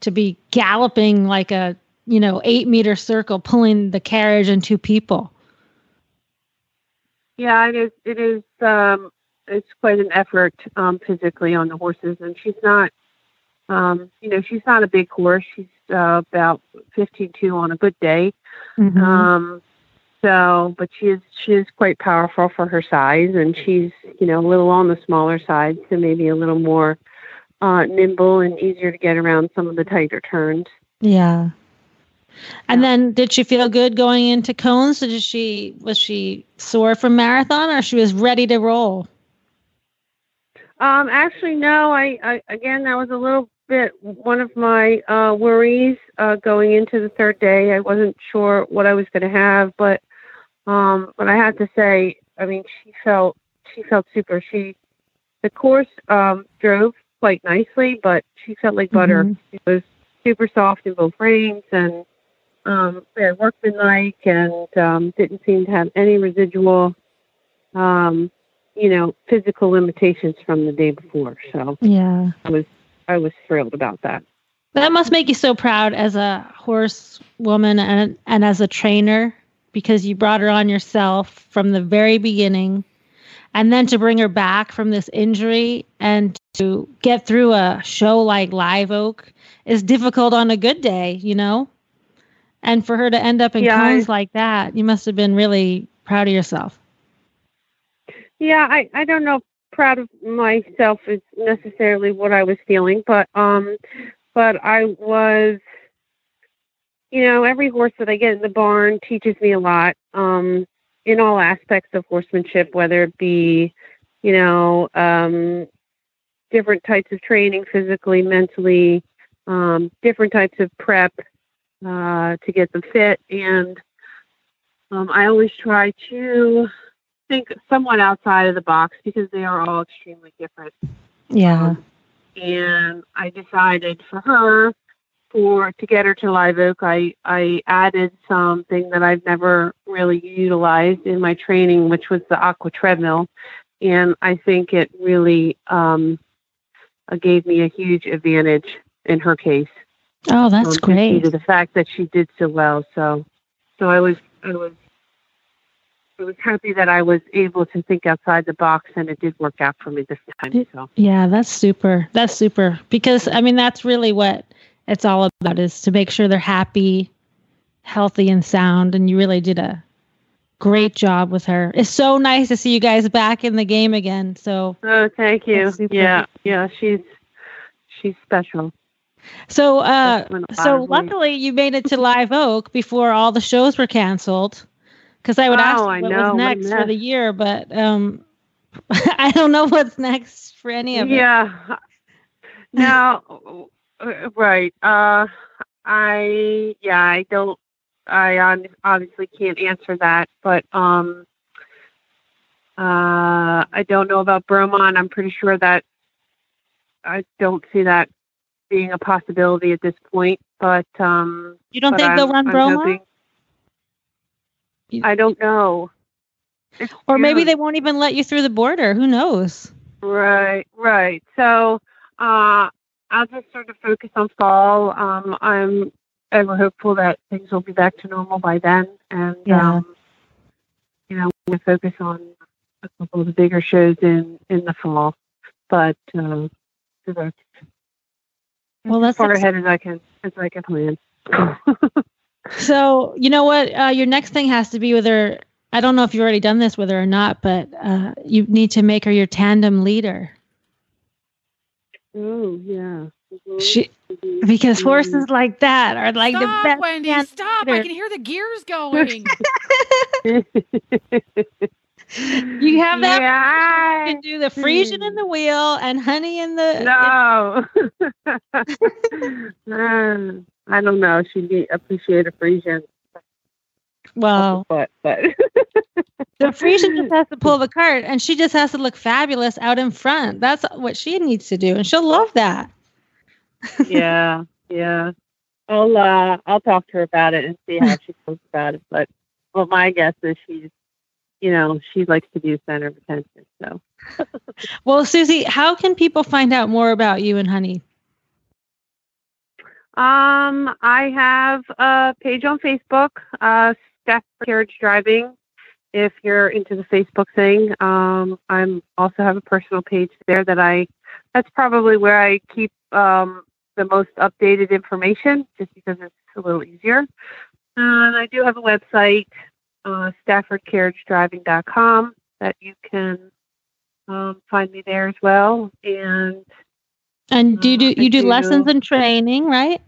to be galloping like a you know eight meter circle, pulling the carriage and two people.
Yeah, it is. It is. Um, it's quite an effort um, physically on the horses, and she's not. Um, you know, she's not a big horse. She's uh, about fifteen two on a good day.
Mhm.
Um, so, but she is she is quite powerful for her size, and she's you know a little on the smaller side, so maybe a little more uh, nimble and easier to get around some of the tighter turns.
yeah. And
Yeah.
then, did she feel good going into cones? Did she was she sore from marathon, or she was ready to roll?
Um, actually, no. I, I again, that was a little bit one of my uh, worries uh, going into the third day. I wasn't sure what I was going to have, but um, but I have to say, I mean, she felt she felt super. She the course um, drove quite nicely, but she felt like butter.
Mhm.
It was super soft in both frames, and um, very workmanlike, and um, didn't seem to have any residual. Um, you know, physical limitations from the day before. So
Yeah.
I was I was thrilled about that.
That must make you so proud as a horse woman and and as a trainer because you brought her on yourself from the very beginning and then to bring her back from this injury and to get through a show like Live Oak is difficult on a good day, you know? And for her to end up in
Yeah, I-
cones like that, you must have been really proud of yourself.
Yeah, I, I don't know if proud of myself is necessarily what I was feeling, but um but I was you know, every horse that I get in the barn teaches me a lot, um, in all aspects of horsemanship, whether it be, you know, um different types of training physically, mentally, um, different types of prep uh, to get them fit. And um, I always try to think somewhat outside of the box because they are all extremely different.
Yeah.
And I decided for her, for to get her to Live Oak, I I added something that I've never really utilized in my training, which was the aqua treadmill, and I think it really um, uh, gave me a huge advantage in her case.
Oh, that's
um,
great.
To the fact that she did so well, so so I was I was I was happy that I was able to think outside the box, and it did work out for me this time. So
Yeah, that's super. That's super. Because I mean that's really what it's all about is to make sure they're happy, healthy and sound and you really did a great job with her. It's so nice to see you guys back in the game again. So
oh, thank you. Yeah, yeah, she's she's special.
So uh
That's when a lot
so luckily you made it to Live Oak before all the shows were canceled. Cuz I would
Oh,
ask what was next for the year, but um I don't know what's next for any of it.
Yeah. No, uh, right. Uh, I yeah, I don't. I obviously can't answer that, but um, uh, I don't know about Bromont. I'm pretty sure that I don't see that being a possibility at this point. But um,
You don't
but
think they'll
I'm-
run
I'm
Bromont?
hoping- I don't know. It's
Or maybe they won't even let you through the border. Who knows?
Right, right. So uh, as I'll just sort of focus on fall. Um, I'm ever hopeful that things will be back to normal by then, and
Yeah.
um, you know to focus on a couple of the bigger shows in in the fall. But um, so that's
Well,
as
that's
far
ex-
ahead as I can as I can plan.
So, you know what? Uh, your next thing has to be with her. I don't know if you've already done this with her or not, but uh, you need to make her your tandem leader.
oh yeah. Mhm,
She, because
mhm.
horses like that are like the
stop,
best.
Wendy.
tandem
Stop. I can hear the gears going.
You have that.
Yeah,
You can do the Frisian in the wheel and honey in the.
No. Uh, I don't know. She need appreciate a Frisian.
well,
but but
the Frisian just has to pull the cart, and she just has to look fabulous out in front. That's what she needs to do, and she'll love that.
yeah, yeah. I'll uh I'll talk to her about it and see how she feels about it. But well my guess is she's you know, she likes to be the center of attention. So
Well, Suzy, how can people find out more about you and Honey?
Um, I have a page on Facebook, uh, Stafford Carriage Driving. If you're into the Facebook thing, um, I'm also have a personal page there that I. That's probably where I keep um, the most updated information, just because it's a little easier. And I do have a website, uh, StaffordCarriageDriving.com, that you can um, find me there as well. And
And do you do
Uh,
you do
do.
lessons and training, right?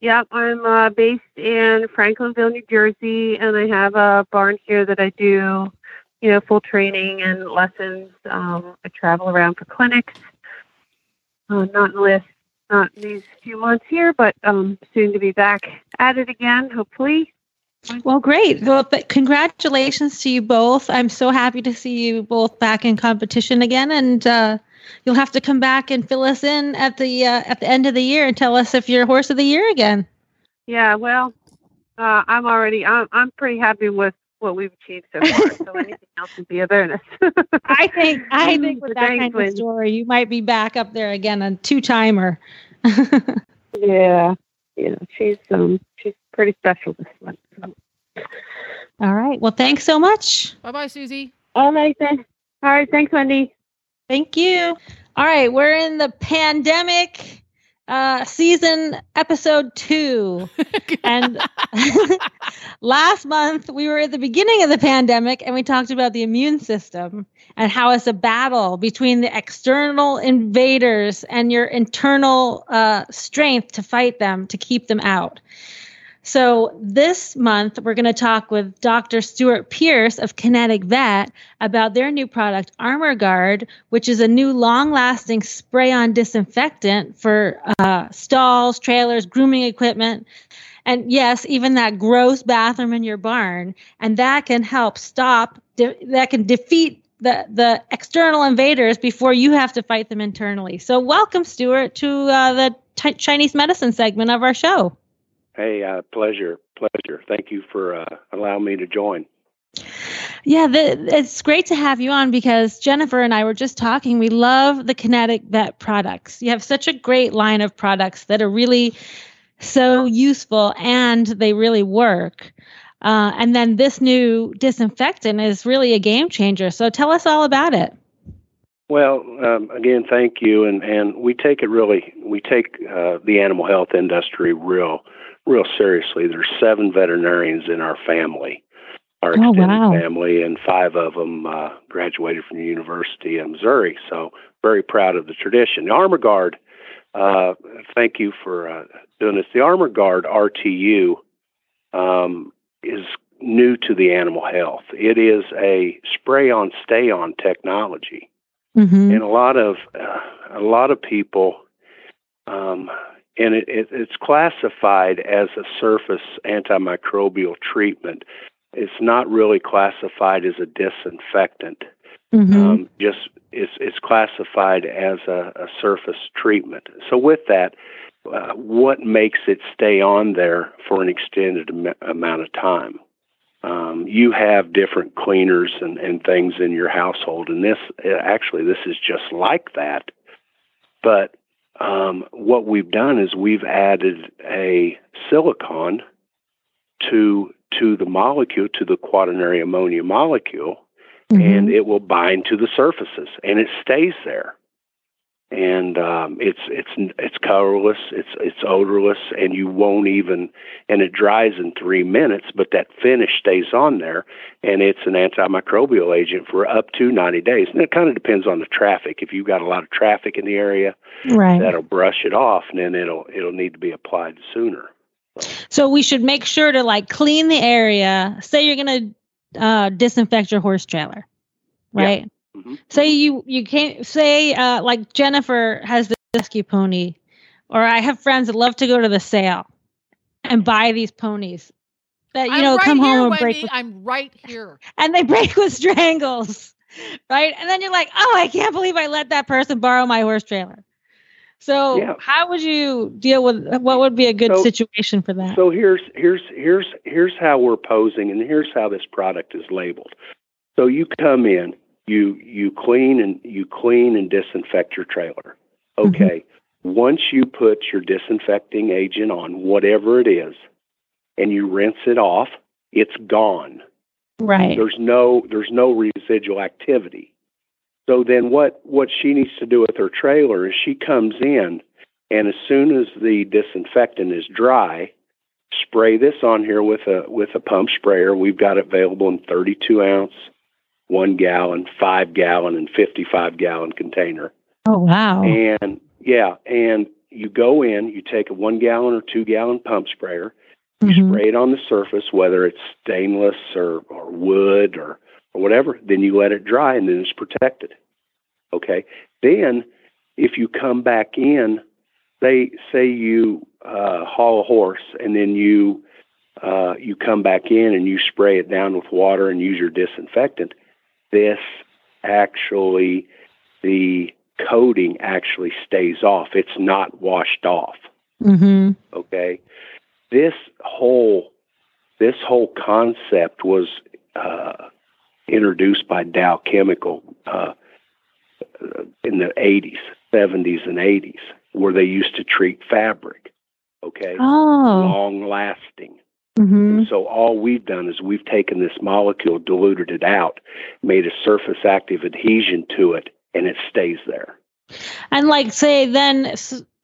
Yep, I'm uh, based in Franklinville, New Jersey, and I have a barn here that I do, you know, full training and lessons. Um, I travel around for clinics. Uh, not in the last, not in these few months here, but um, soon to be back at it again, hopefully.
Well, great. Well, but congratulations to you both. I'm so happy to see you both back in competition again, and uh, you'll have to come back and fill us in at the uh, at the end of the year and tell us if you're horse of the year again.
Yeah, well, uh, I'm already, I'm, I'm pretty happy with what we've achieved so far. so anything else would be a bonus.
I think I think with that kind of story, you might be back up there again, a two timer.
Yeah, yeah, she's um, she's pretty special this one. So.
All right. Well, thanks so much.
bye bye, Suzy.
All right then. All right, thanks, Wendy.
Thank you. All right, we're in the pandemic uh, season episode two. and last month we were at the beginning of the pandemic and we talked about the immune system and how it's a battle between the external invaders and your internal uh, strength to fight them, to keep them out. So, this month, we're going to talk with Dr. Stuart Pierce of Kinetic Vet about their new product, Armor Guard, which is a new long lasting spray on disinfectant for uh, stalls, trailers, grooming equipment, and yes, even that gross bathroom in your barn. And that can help stop, de- that can defeat the, the external invaders before you have to fight them internally. So, welcome, Stuart, to uh, the t- Chinese medicine segment of our show.
Hey, uh, pleasure, pleasure. Thank you for uh, allowing me to join.
Yeah, the, it's great to have you on because Jennifer and I were just talking. We love the Kinetic Vet products. You have such a great line of products that are really so useful and they really work. Uh, and then this new disinfectant is really a game changer. So tell us all about it.
Well, um, again, thank you, and and we take it really. We take uh, the animal health industry real, real seriously. There's seven veterinarians in our family, our
Oh,
extended
wow.
family, and five of them uh, graduated from the University of Missouri. So very proud of the tradition. The Armor Guard. Uh, thank you for uh, doing this. The Armor Guard RTU um, is new to the animal health. It is a spray-on, stay-on technology
Mm-hmm.
and a lot of uh, a lot of people um, and it, it, it's classified as a surface antimicrobial treatment it's not really classified as a disinfectant
Mm-hmm.
um, just it's it's classified as a, a surface treatment so with that uh, what makes it stay on there for an extended am- amount of time um, you have different cleaners and, and things in your household, and this actually this is just like that. But um, what we've done is we've added a silicon to to the molecule, to the quaternary ammonia molecule,
Mm-hmm.
and it will bind to the surfaces, and it stays there. And um, it's it's it's colorless, it's it's odorless, and you won't even. And it dries in three minutes, but that finish stays on there, and it's an antimicrobial agent for up to ninety days. And it kind of depends on the traffic. If you've got a lot of traffic in the area,
right.
that'll brush it off, and then it'll it'll need to be applied sooner.
So we should make sure to like clean the area. Say you're gonna uh, disinfect your horse trailer,
Yeah.
Right?
Mhm.
Say you you can't say uh, like Jennifer has the rescue pony, or I have friends that love to go to the sale and buy these ponies that you
I'm
know
right
come
here,
home and
Wendy.
break with,
I'm right here.
and they break with strangles, right? And then you're like, oh, I can't believe I let that person borrow my horse trailer. So
Yeah.
how would you deal with what would be a good
So-
situation for that?
So here's here's here's here's how we're posing, and here's how this product is labeled. So you come in, you you clean and you clean and disinfect your trailer. Okay. Mm-hmm. Once you put your disinfecting agent on, whatever it is, and you rinse it off, it's gone.
right.
There's no there's no residual activity. So then what what she needs to do with her trailer is she comes in and as soon as the disinfectant is dry, spray this on here with a with a pump sprayer. We've got it available in 32 ounce, one gallon, five gallon, and 55 gallon container.
Oh wow.
And yeah, and you go in, you take a one gallon or two gallon pump sprayer, you
Mhm.
spray it on the surface, whether it's stainless or, or wood or, or whatever, then you let it dry and then it's protected. Okay. Then if you come back in, they say you uh, haul a horse and then you uh, you come back in and you spray it down with water and use your disinfectant, this actually the coating actually stays off. It's not washed off
Mm-hmm.
okay this whole this whole concept was uh, introduced by Dow Chemical uh, in the 80s 70s and 80s where they used to treat fabric okay
Oh.
long lasting
Mm-hmm.
so all we've done is we've taken this molecule diluted it out made a surface active adhesion to it and it stays there.
And like say then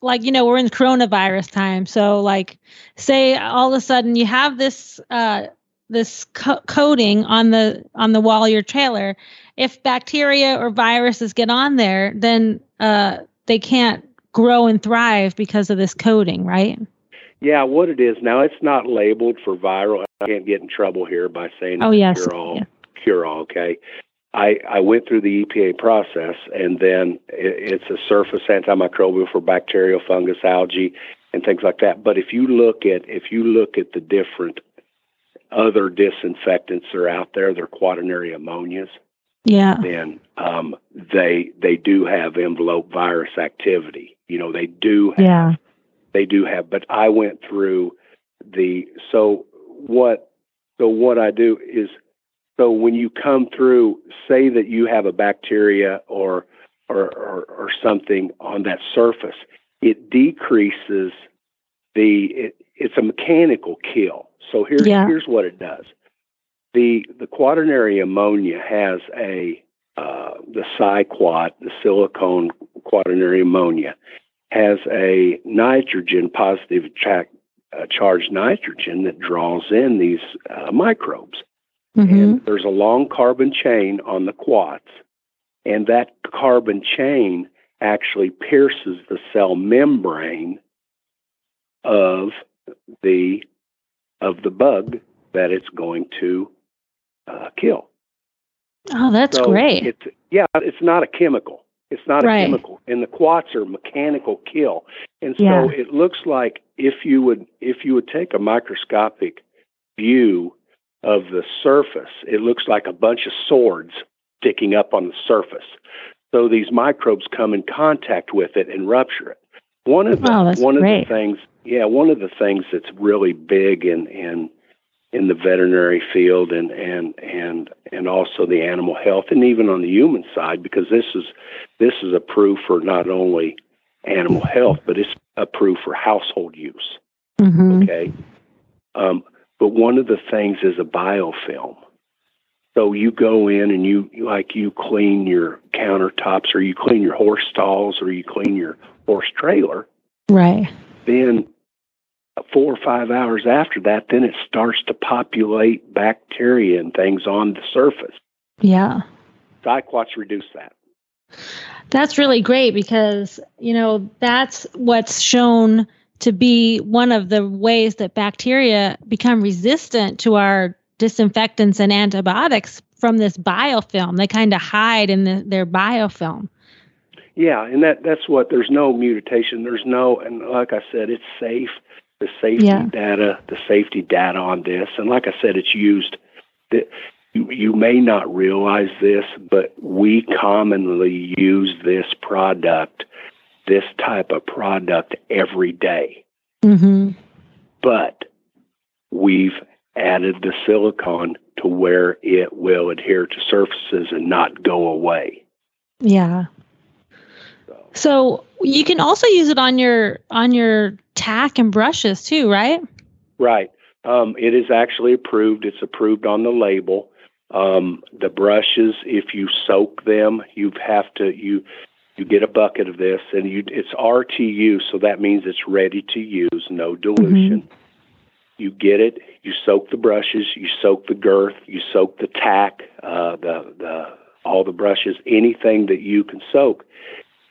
like you know we're in coronavirus time so like say all of a sudden you have this uh this co- coating on the on the wall of your trailer. If bacteria or viruses get on there then uh they can't grow and thrive because of this coating right
Yeah, what it is now, it's not labeled for viral. I can't get in trouble here by saying
Oh, yes,
cure all.
yeah.
Cure all. Okay, I I went through the EPA process, and then it, it's a surface antimicrobial for bacterial, fungus, algae, and things like that. But if you look at if you look at the different other disinfectants that are out there, they're quaternary ammonias
yeah
then um, they they do have envelope virus activity. You know, they do have,
Yeah.
They do have. But I went through the so what so what I do is so when you come through, say that you have a bacteria or or or, or something on that surface, it decreases the it, it's a mechanical kill. So here's
Yeah.
here's what it does the the quaternary ammonia has a uh, the cyquat, the silicone quaternary ammonia, has a nitrogen positive cha- uh, charged nitrogen that draws in these uh, microbes.
mm-hmm.
And there's a long carbon chain on the quats, and that carbon chain actually pierces the cell membrane of the of the bug that it's going to uh, kill.
oh that's
So
great
It's yeah, it's not a chemical. It's not
Right.
a chemical, and the quats are mechanical kill. And so
Yeah.
it looks like if you would if you would take a microscopic view of the surface, it looks like a bunch of swords sticking up on the surface. So these microbes come in contact with it and rupture it. One of the
that's
one
great.
of the things, yeah, one of the things that's really big in in in the veterinary field and and and and also the animal health and even on the human side because this is this is approved for not only animal health but it's approved for household use
mm-hmm.
okay um, but one of the things is a biofilm. So you go in and you like you clean your countertops or you clean your horse stalls or you clean your horse trailer.
Right.
Then four or five hours after that, then it starts to populate bacteria and things on the surface.
Yeah.
Diquats reduce that.
That's really great because, you know, that's what's shown to be one of the ways that bacteria become resistant to our disinfectants and antibiotics from this biofilm. They kind of hide in the, their biofilm.
Yeah, and that that's what there's no mutation. There's no and like I said, it's safe. The safety
Yeah.
data, the safety data on this, and like I said, it's used. The, you, you may not realize this, but we commonly use this product, this type of product every day.
Mm-hmm.
But we've added the silicone to where it will adhere to surfaces and not go away.
Yeah.
So,
you can also use it on your on your tack and brushes too, right?
right. Um, it is actually approved. It's approved on the label. Um, the brushes, if you soak them, you have to you you get a bucket of this, and you it's RTU, so that means it's ready to use, no dilution. You get it. You soak the brushes. You soak the girth. You soak the tack. Uh, the the all the brushes. Anything that you can soak.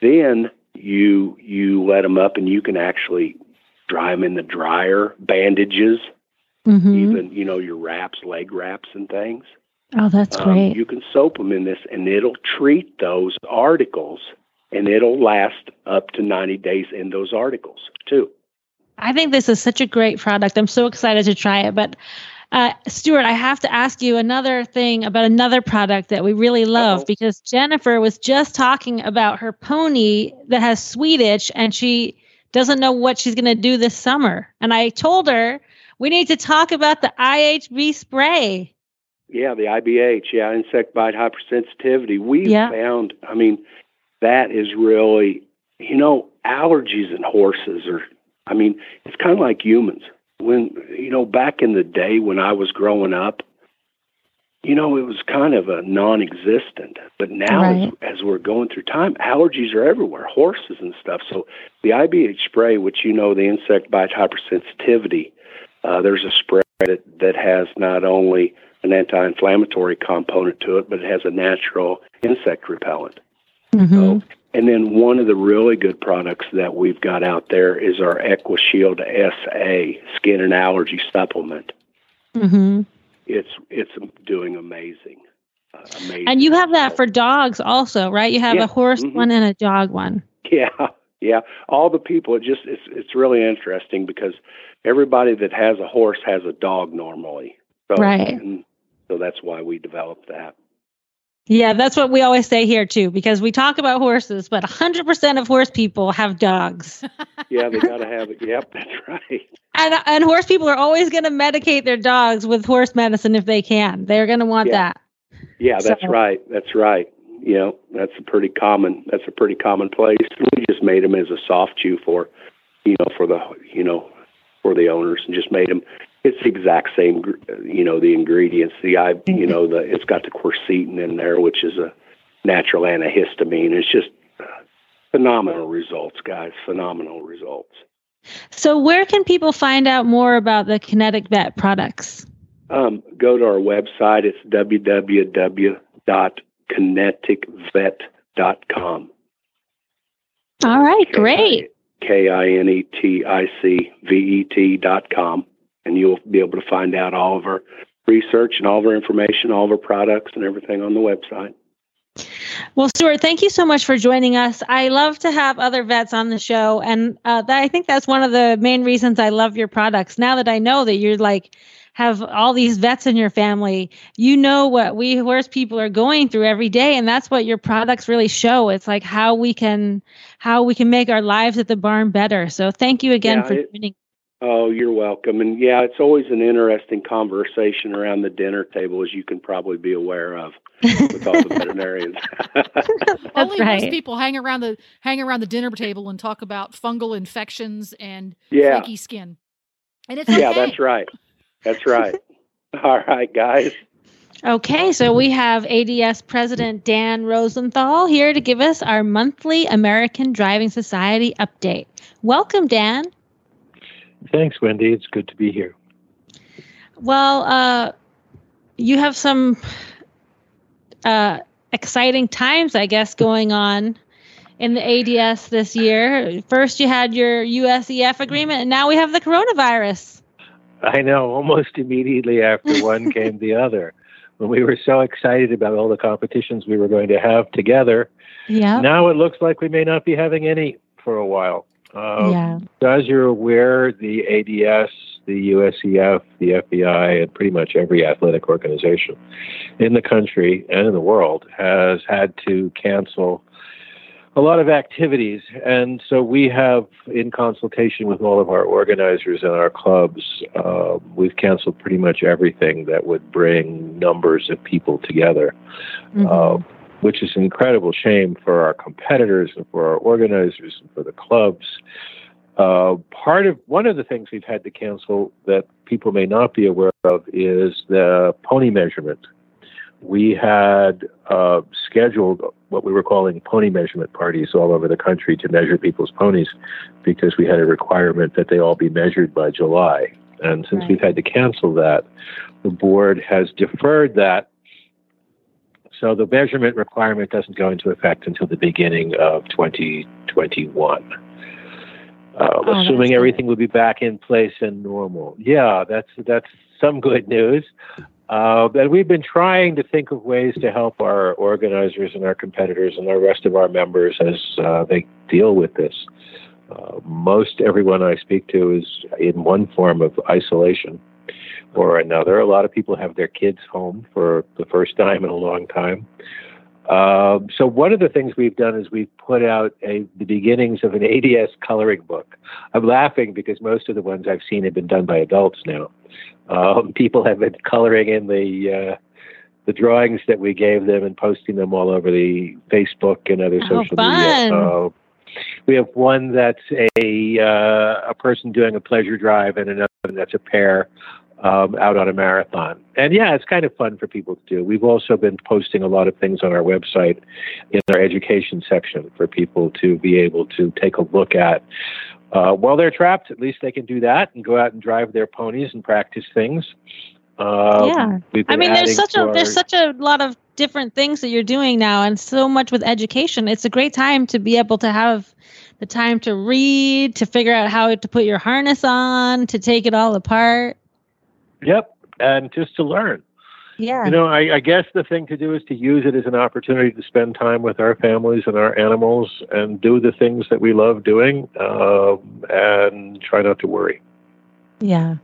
Then you you let them up, and you can actually dry them in the dryer. Bandages,
Mm-hmm.
even you know your wraps, leg wraps, and things.
Oh, that's
Um,
great.
you can soak them in this, and it'll treat those articles, and it'll last up to ninety days in those articles too.
I think this is such a great product. I'm so excited to try it. But uh, Stuart, I have to ask you another thing about another product that we really love
Uh-oh.
because Jennifer was just talking about her pony that has sweet itch and she doesn't know what she's going to do this summer. And I told her we need to talk about the IHB spray.
Yeah, the IBH, yeah, insect bite hypersensitivity. We've
Yeah.
found, I mean, that is really, you know, allergies in horses are, I mean, it's kind of like humans. When, you know, back in the day when I was growing up, you know, it was kind of a non existent. But now,
Right.
as, as we're going through time, allergies are everywhere, horses and stuff. So the IBH spray, which you know, the insect bite hypersensitivity, uh, there's a spray that, that has not only an anti-inflammatory component to it, but it has a natural insect repellent.
Mm-hmm.
So, and then one of the really good products that we've got out there is our EquiShield SA skin and allergy supplement.
Mm-hmm.
It's it's doing amazing, uh, amazing.
And you have that for dogs also, right? You have
Yeah.
a horse
Mhm.
one and a dog one.
Yeah, yeah. All the people. It just it's it's really interesting because everybody that has a horse has a dog normally. So,
Right.
So that's why we developed that.
Yeah, that's what we always say here too, because we talk about horses, but 100% of horse people have dogs.
Yeah, they got to have it. Yep, that's right.
And, and horse people are always going to medicate their dogs with horse medicine if they can. They're going to want
Yeah.
that.
Yeah, that's
So-
right. That's right. You know, that's a pretty common. That's a pretty common place. We just made them as a soft chew for, you know, for the you know, for the owners, and just made them. It's the exact same, you know, the ingredients. The I, you know, the it's got the quercetin in there, which is a natural antihistamine. It's just uh, phenomenal results, guys. Phenomenal results.
So, where can people find out more about the Kinetic Vet products?
Um, go to our website. It's www.kineticvet.com.
All right, great.
K I N E T I C V E T dot com. And you'll be able to find out all of our research and all of our information, all of our products and everything on the website.
Well, Stuart, thank you so much for joining us. I love to have other vets on the show, and uh, that, I think that's one of the main reasons I love your products. Now that I know that you're like have all these vets in your family, you know what we horse people are going through every day, and that's what your products really show. It's like how we can how we can make our lives at the barn better. So, thank you again
Yeah,
for
it-
joining.
Oh, you're welcome. And yeah, it's always an interesting conversation around the dinner table, as you can probably be aware of with all the veterinarians.
Only
right.
most people hang around the hang around the dinner table and talk about fungal infections and
yeah.
flaky skin. And it's okay.
Yeah, that's right. That's right. All right, guys.
Okay, so we have ADS President Dan Rosenthal here to give us our monthly American Driving Society update. Welcome, Dan.
Thanks, Wendy. It's good to be here.
Well, uh, you have some uh, exciting times, I guess, going on in the ADS this year. First, you had your USEF agreement, and now we have the coronavirus.
I know. Almost immediately after one came the other. When we were so excited about all the competitions we were going to have together,
yeah.
now it looks like we may not be having any for a while. Um,
yeah.
As you're aware, the ADS, the USEF, the FBI, and pretty much every athletic organization in the country and in the world has had to cancel a lot of activities. And so we have, in consultation with all of our organizers and our clubs, uh, we've canceled pretty much everything that would bring numbers of people together.
Mm-hmm.
Uh, which is an incredible shame for our competitors and for our organizers and for the clubs. Uh, part of one of the things we've had to cancel that people may not be aware of is the pony measurement. We had uh, scheduled what we were calling pony measurement parties all over the country to measure people's ponies because we had a requirement that they all be measured by July. And since
Right.
we've had to cancel that, the board has deferred that so the measurement requirement doesn't go into effect until the beginning of 2021. Uh,
Oh,
assuming everything will be back in place and normal. Yeah, that's that's some good news. Uh, and we've been trying to think of ways to help our organizers and our competitors and the rest of our members as uh, they deal with this. Uh, most everyone I speak to is in one form of isolation or another. A lot of people have their kids home for the first time in a long time. Um, so one of the things we've done is we've put out a, the beginnings of an ADS coloring book. I'm laughing because most of the ones I've seen have been done by adults now. Um, people have been coloring in the uh, the drawings that we gave them and posting them all over the Facebook and other
Oh,
social
fun.
media. Uh, we have one that's a uh, a person doing a pleasure drive and another that's a pair um, out on a marathon. And yeah, it's kind of fun for people to do. We've also been posting a lot of things on our website in our education section for people to be able to take a look at. Uh, while they're trapped, at least they can do that and go out and drive their ponies and practice things. Um,
Yeah. I mean, there's such a there's such a lot of different things that you're doing now, and so much with education. It's a great time to be able to have the time to read, to figure out how to put your harness on, to take it all apart.
Yep, and just to learn.
Yeah.
You know, I, I guess the thing to do is to use it as an opportunity to spend time with our families and our animals and do the things that we love doing um, and try not to worry.
yeah.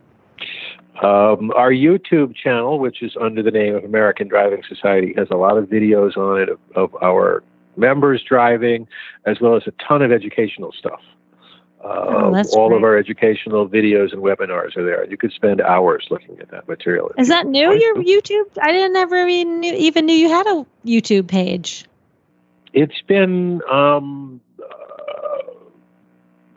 Um, our YouTube channel, which is under the name of American Driving Society, has a lot of videos on it of, of our members driving, as well as a ton of educational stuff. Uh,
Oh, that's
all of our educational videos and webinars are there. You could spend hours looking at that material.
Is that new? Your YouTube? I didn't never even knew, even knew you had a YouTube page.
It's been um, uh, a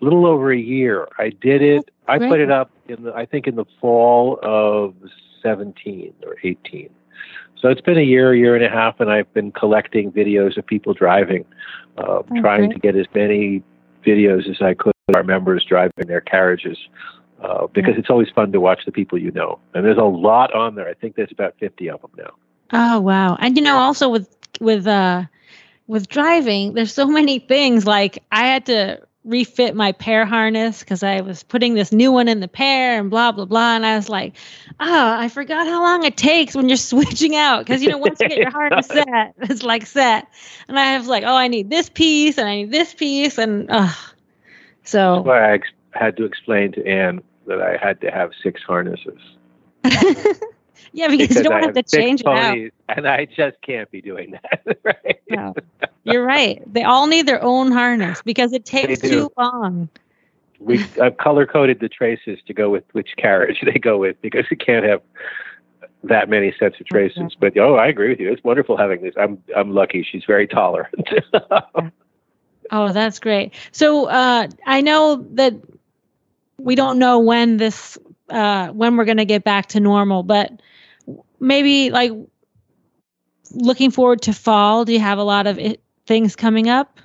little over a year. I did it. I put it up in the, I think in the fall of 17 or 18. So it's been a year, year and a half, and I've been collecting videos of people driving, uh, trying to get as many videos as I could of our members driving their carriages. Uh, because it's always fun to watch the people you know, and there's a lot on there. I think there's about 50 of them now.
Oh wow! And you know, also with with uh with driving, there's so many things. Like I had to refit my pair harness because I was putting this new one in the pair and blah blah blah. And I was like, oh, I forgot how long it takes when you're switching out because you know once you get your harness set, it's like set. And I was like, oh, I need this piece and I need this piece and uh, so
That's why I ex- had to explain to Anne that I had to have six harnesses.
yeah, because, you don't
I
have to
have
change it out.
And I just can't be doing that. right?
No, you're right. They all need their own harness because it takes too long.
We I've color coded the traces to go with which carriage they go with because you can't have that many sets of traces. But oh, I agree with you. It's wonderful having this. I'm I'm lucky. She's very tolerant.
Oh, that's great. So uh, I know that we don't know when this uh, when we're going to get back to normal, but maybe like looking forward to fall. Do you have a lot of it, things coming up?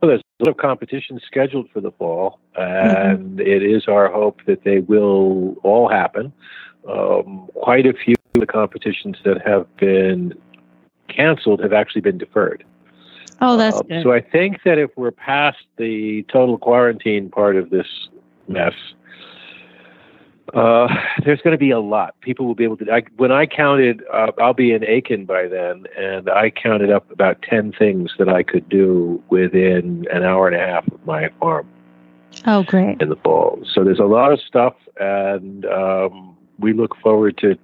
Well, there's a lot of competitions scheduled for the fall, and it is our hope that they will all happen. Um, quite a few of the competitions that have been canceled have actually been deferred.
Oh, that's
Um,
good.
So I think that if we're past the total quarantine part of this mess, uh, there's going to be a lot. People will be able to. I, when I counted, uh, I'll be in Aiken by then, and I counted up about ten things that I could do within an hour and a half of my farm
oh, great.
in the fall. So there's a lot of stuff, and um, we look forward to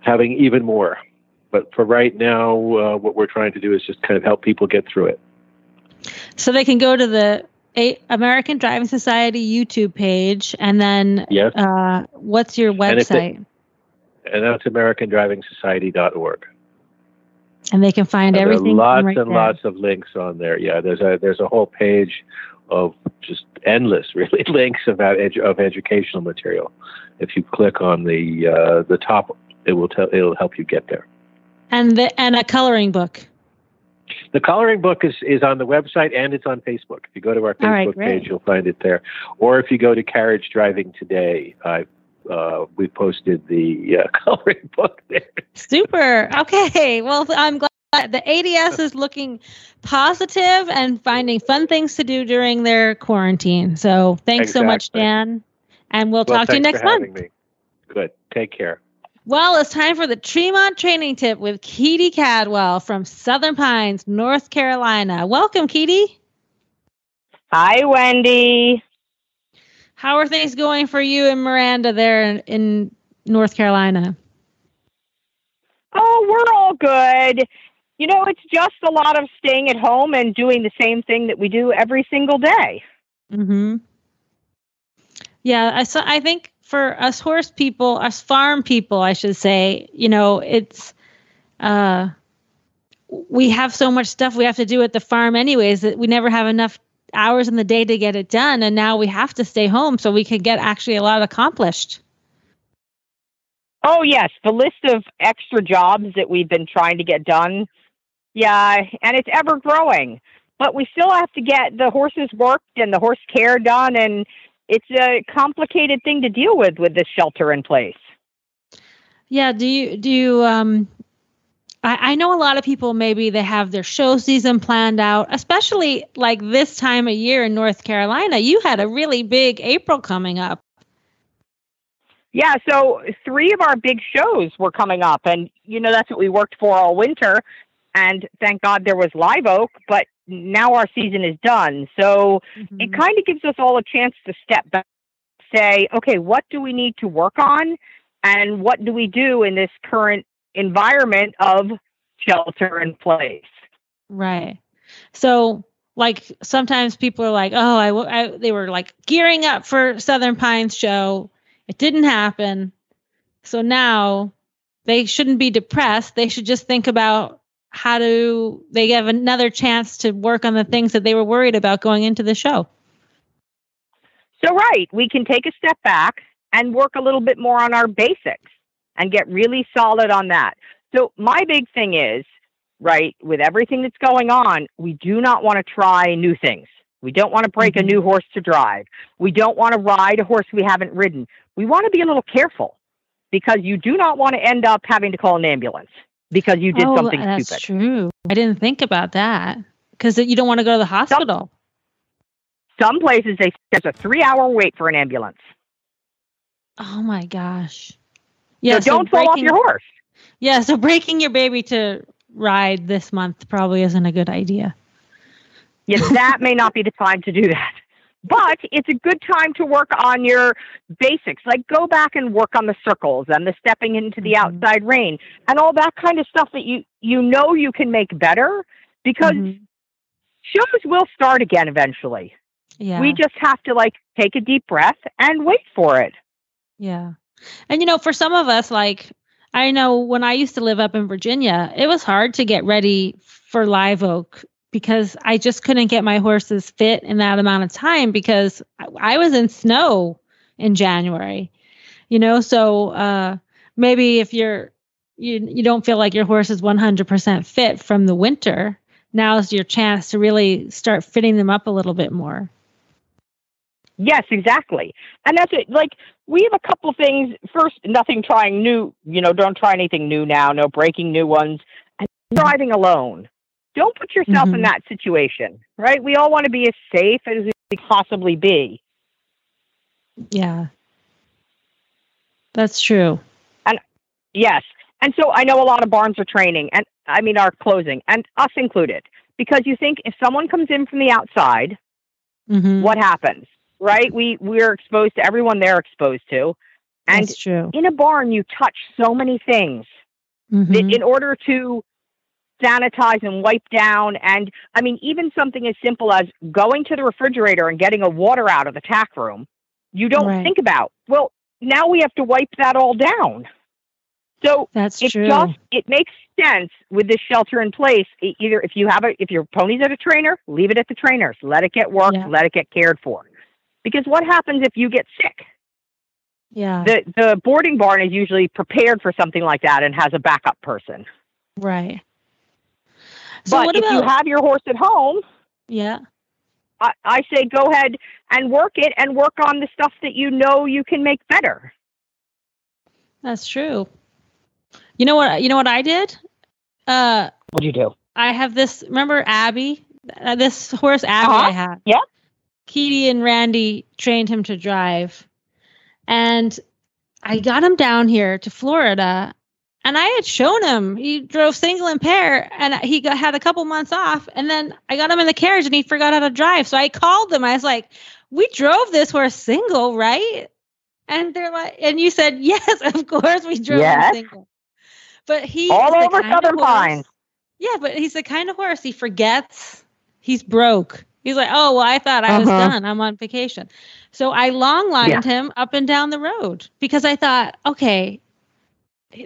having even more. But for right now, uh, what we're trying to do is just kind of help people get through it.
So they can go to the A- American Driving Society YouTube page, and then
Yes.
uh, what's your
And if they-
website?
and that's AmericanDrivingSociety.org.
And they can find
And there are
everything.
lots
right
and
there.
lots of links on there. Yeah, there's a there's a whole page of just endless, really, links about edu- of educational material. If you click on the uh, the top, it will tell it'll help you get there.
and the and a coloring book.
The coloring book is, is on the website and it's on Facebook. If you go to our Facebook
great.
page, you'll find it there. Or if you go to Carriage Driving Today, I uh, we posted the uh, coloring book there.
Super. Okay. Well, I'm glad the ADS is looking positive and finding fun things to do during their quarantine. So thanks so much, Dan. And we'll
Well,
talk to you
thanks
next
for
month.
having me. Good. Take care.
Well, it's time for the Tremont Training Tip with Keady Cadwell from Southern Pines, North Carolina. Welcome, Keady.
Hi, Wendy.
How are things going for you and Miranda there in, in North Carolina?
Oh, we're all good. You know, it's just a lot of staying at home and doing the same thing that we do every single day.
Mm-hmm. Yeah, I so I think for us horse people, us farm people, I should say, you know, it's uh we have so much stuff we have to do at the farm anyways that we never have enough hours in the day to get it done and now we have to stay home so we can get actually a lot accomplished.
Oh, yes, the list of extra jobs that we've been trying to get done. Yeah, and it's ever growing. But we still have to get the horses worked and the horse care done and it's a complicated thing to deal with with this shelter in place.
Yeah, do you do you um I, I know a lot of people maybe they have their show season planned out, especially like this time of year in North Carolina. You had a really big April coming up.
Yeah, so three of our big shows were coming up, and you know that's what we worked for all winter. And thank God there was Live Oak, but now our season is done. So mm-hmm. it kind of gives us all a chance to step back, say, okay, what do we need to work on, and what do we do in this current environment of shelter in place?
Right. So, like sometimes people are like, "Oh, I, w- I- they were like gearing up for Southern Pines show. It didn't happen. So now they shouldn't be depressed. They should just think about how do they have another chance to work on the things that they were worried about going into the show.
So, right, we can take a step back and work a little bit more on our basics and get really solid on that. So, my big thing is, right, with everything that's going on, we do not want to try new things. We don't want to break a mm-hmm. new horse to drive. We don't want to ride a horse we haven't ridden. We want to be a little careful because you do not want to end up having to call an ambulance because you did
oh,
something
that's
stupid.
That's true. I didn't think about that because you don't want to go to the hospital.
Some places they there's a three hour wait for an ambulance.
Oh my gosh.
so don't fall off your horse.
Yeah, so breaking your baby to ride this month probably isn't a good idea.
Yes, that may not be the time to do that. But it's a good time to work on your basics. Like go back and work on the circles and the stepping into the
Mm-hmm.
outside rein and all that kind of stuff that you you know you can make better because
Mm-hmm.
shows will start again eventually.
Yeah.
We just have to like take a deep breath and wait for it.
Yeah. And you know, for some of us, like I know when I used to live up in Virginia, it was hard to get ready for Live Oak because I just couldn't get my horses fit in that amount of time because I, was in snow in January. You know, so uh, maybe if you're you you don't feel like your horse is 100% fit from the winter, now's your chance to really start fitting them up a little bit more.
Yes, exactly. And that's it. Like we have a couple things. First, nothing trying new, you know, don't try anything new now, no breaking new ones. And driving alone. Don't put yourself
Mhm.
in that situation, right? We all want to be as safe as we can possibly be.
Yeah. That's true.
And yes. And so I know a lot of barns are training and I mean are closing and us included because you think if someone comes in from the outside,
Mhm.
what happens? Right? We we're exposed to everyone they're exposed to. And
That's true.
in a barn you touch so many things.
Mhm.
that in order to sanitize and wipe down and i mean even something as simple as going to the refrigerator and getting a water out of the tack room you don't
Right.
think about well now we have to wipe that all down so
That's
it
true.
just it makes sense with this shelter in place E- either if you have a if your pony's at a trainer leave it at the trainers let it get worked
Yeah.
let it get cared for because what happens if you get sick
yeah.
the the boarding barn is usually prepared for something like that and has a backup person
right. So
but
what
if you have your horse at home,
Yeah.
I, I say go ahead and work it and work on the stuff that you know you can make better.
That's true. You know what? You know what I did? Uh,
What'd you do?
I have this. Remember Abby? Uh, this horse Abby
Uh-huh.
I had.
Yeah.
Keady and Randy trained him to drive, and I got him down here to Florida. And I had shown him he drove single and pair, and he got, had a couple months off. And then I got him in the carriage, and he forgot how to drive. So I called them. I was like, "We drove this horse single, right?" And they're like, "And you said yes, of course we drove
Yes.
him single." But he
All over Southern Pines.
Yeah, but he's the kind of horse he forgets he's broke. He's like, oh well, I thought I was
Uh-huh.
done. I'm on vacation. So I long lined him up and down the road because I thought, okay,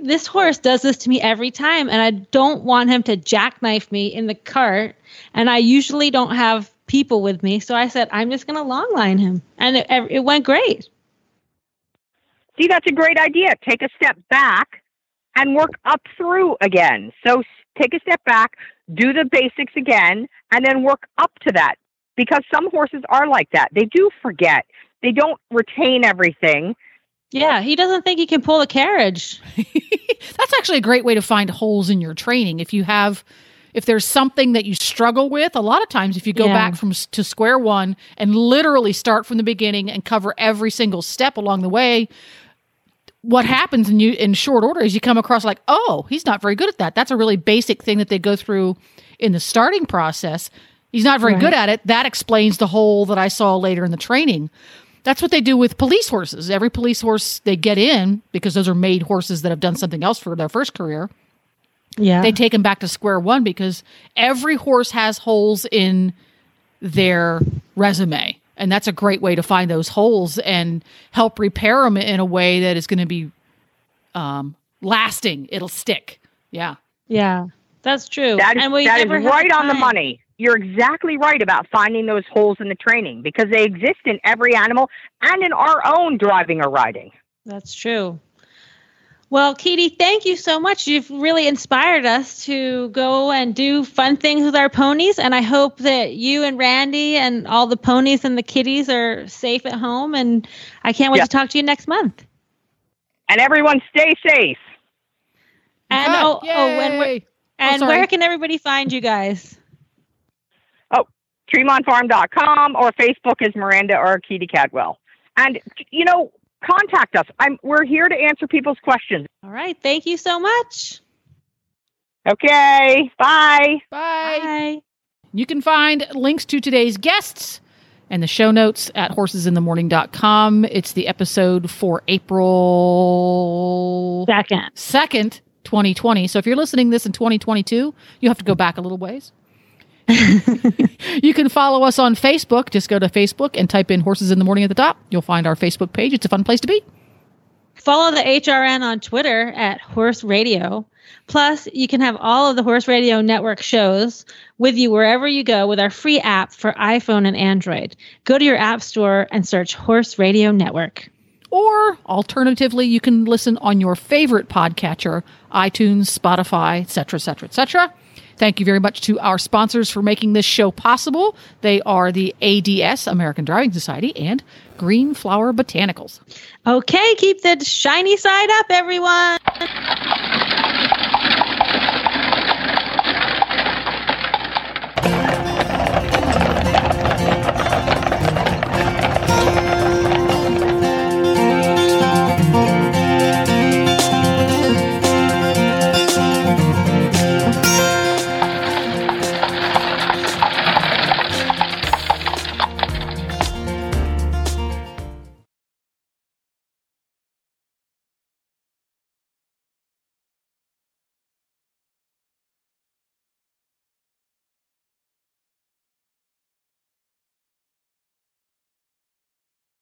this horse does this to me every time, and I don't want him to jackknife me in the cart. And I usually don't have people with me, so I said I'm just going to long line him, and it, it went great.
See, that's a great idea. Take a step back and work up through again. So take a step back, do the basics again, and then work up to that. Because some horses are like that. They do forget. They don't retain everything.
Yeah, he doesn't think he can pull a carriage.
That's actually a great way to find holes in your training. If you have, if there's something that you struggle with, a lot of times if you go
Yeah.
back from to square one and literally start from the beginning and cover every single step along the way, what happens in you in short order is you come across like, oh, he's not very good at that. That's a really basic thing that they go through in the starting process. He's not very
Right.
good at it. That explains the hole that I saw later in the training. That's what they do with police horses. Every police horse they get in because those are made horses that have done something else for their first career.
Yeah,
They take them back to square one because every horse has holes in their resume. And that's a great way to find those holes and help repair them in a way that is going to be um, lasting. It'll stick. Yeah.
yeah, that's true.
That is,
and we
that is
never have
right on the money. You're exactly right about finding those holes in the training because they exist in every animal and in our own driving or riding.
That's true. Well, Keady, thank you so much. You've really inspired us to go and do fun things with our ponies. And I hope that you and Randy and all the ponies and the kitties are safe at home. And I can't wait
Yeah.
to talk to you next month.
And everyone stay safe.
And
Good.
oh, oh, and where,
oh,
and
sorry.
where can everybody find you guys?
TremontFarm.com or Facebook is Miranda or Keady Cadwell. And, you know, contact us. I'm, we're here to answer people's questions.
All right. Thank you so much.
Okay. Bye.
Bye.
Bye.
You can find links to today's guests and the show notes at horsesinthemorning.com. It's the episode for April
Second.
2nd, 2020. So if you're listening this in 2022, you have to go back a little ways. you can follow us on Facebook. Just go to Facebook and type in Horses in the Morning at the top. You'll find our Facebook page. It's a fun place to be.
Follow the HRN on Twitter at Horse Radio. Plus, you can have all of the Horse Radio Network shows with you wherever you go with our free app for iPhone and Android. Go to your app store and search Horse Radio Network.
Or alternatively, you can listen on your favorite podcatcher, iTunes, Spotify, etc., etc., etc. Thank you very much to our sponsors for making this show possible. They are the ADS, American Driving Society, and Greenflower Botanicals.
Okay, keep the shiny side up, everyone.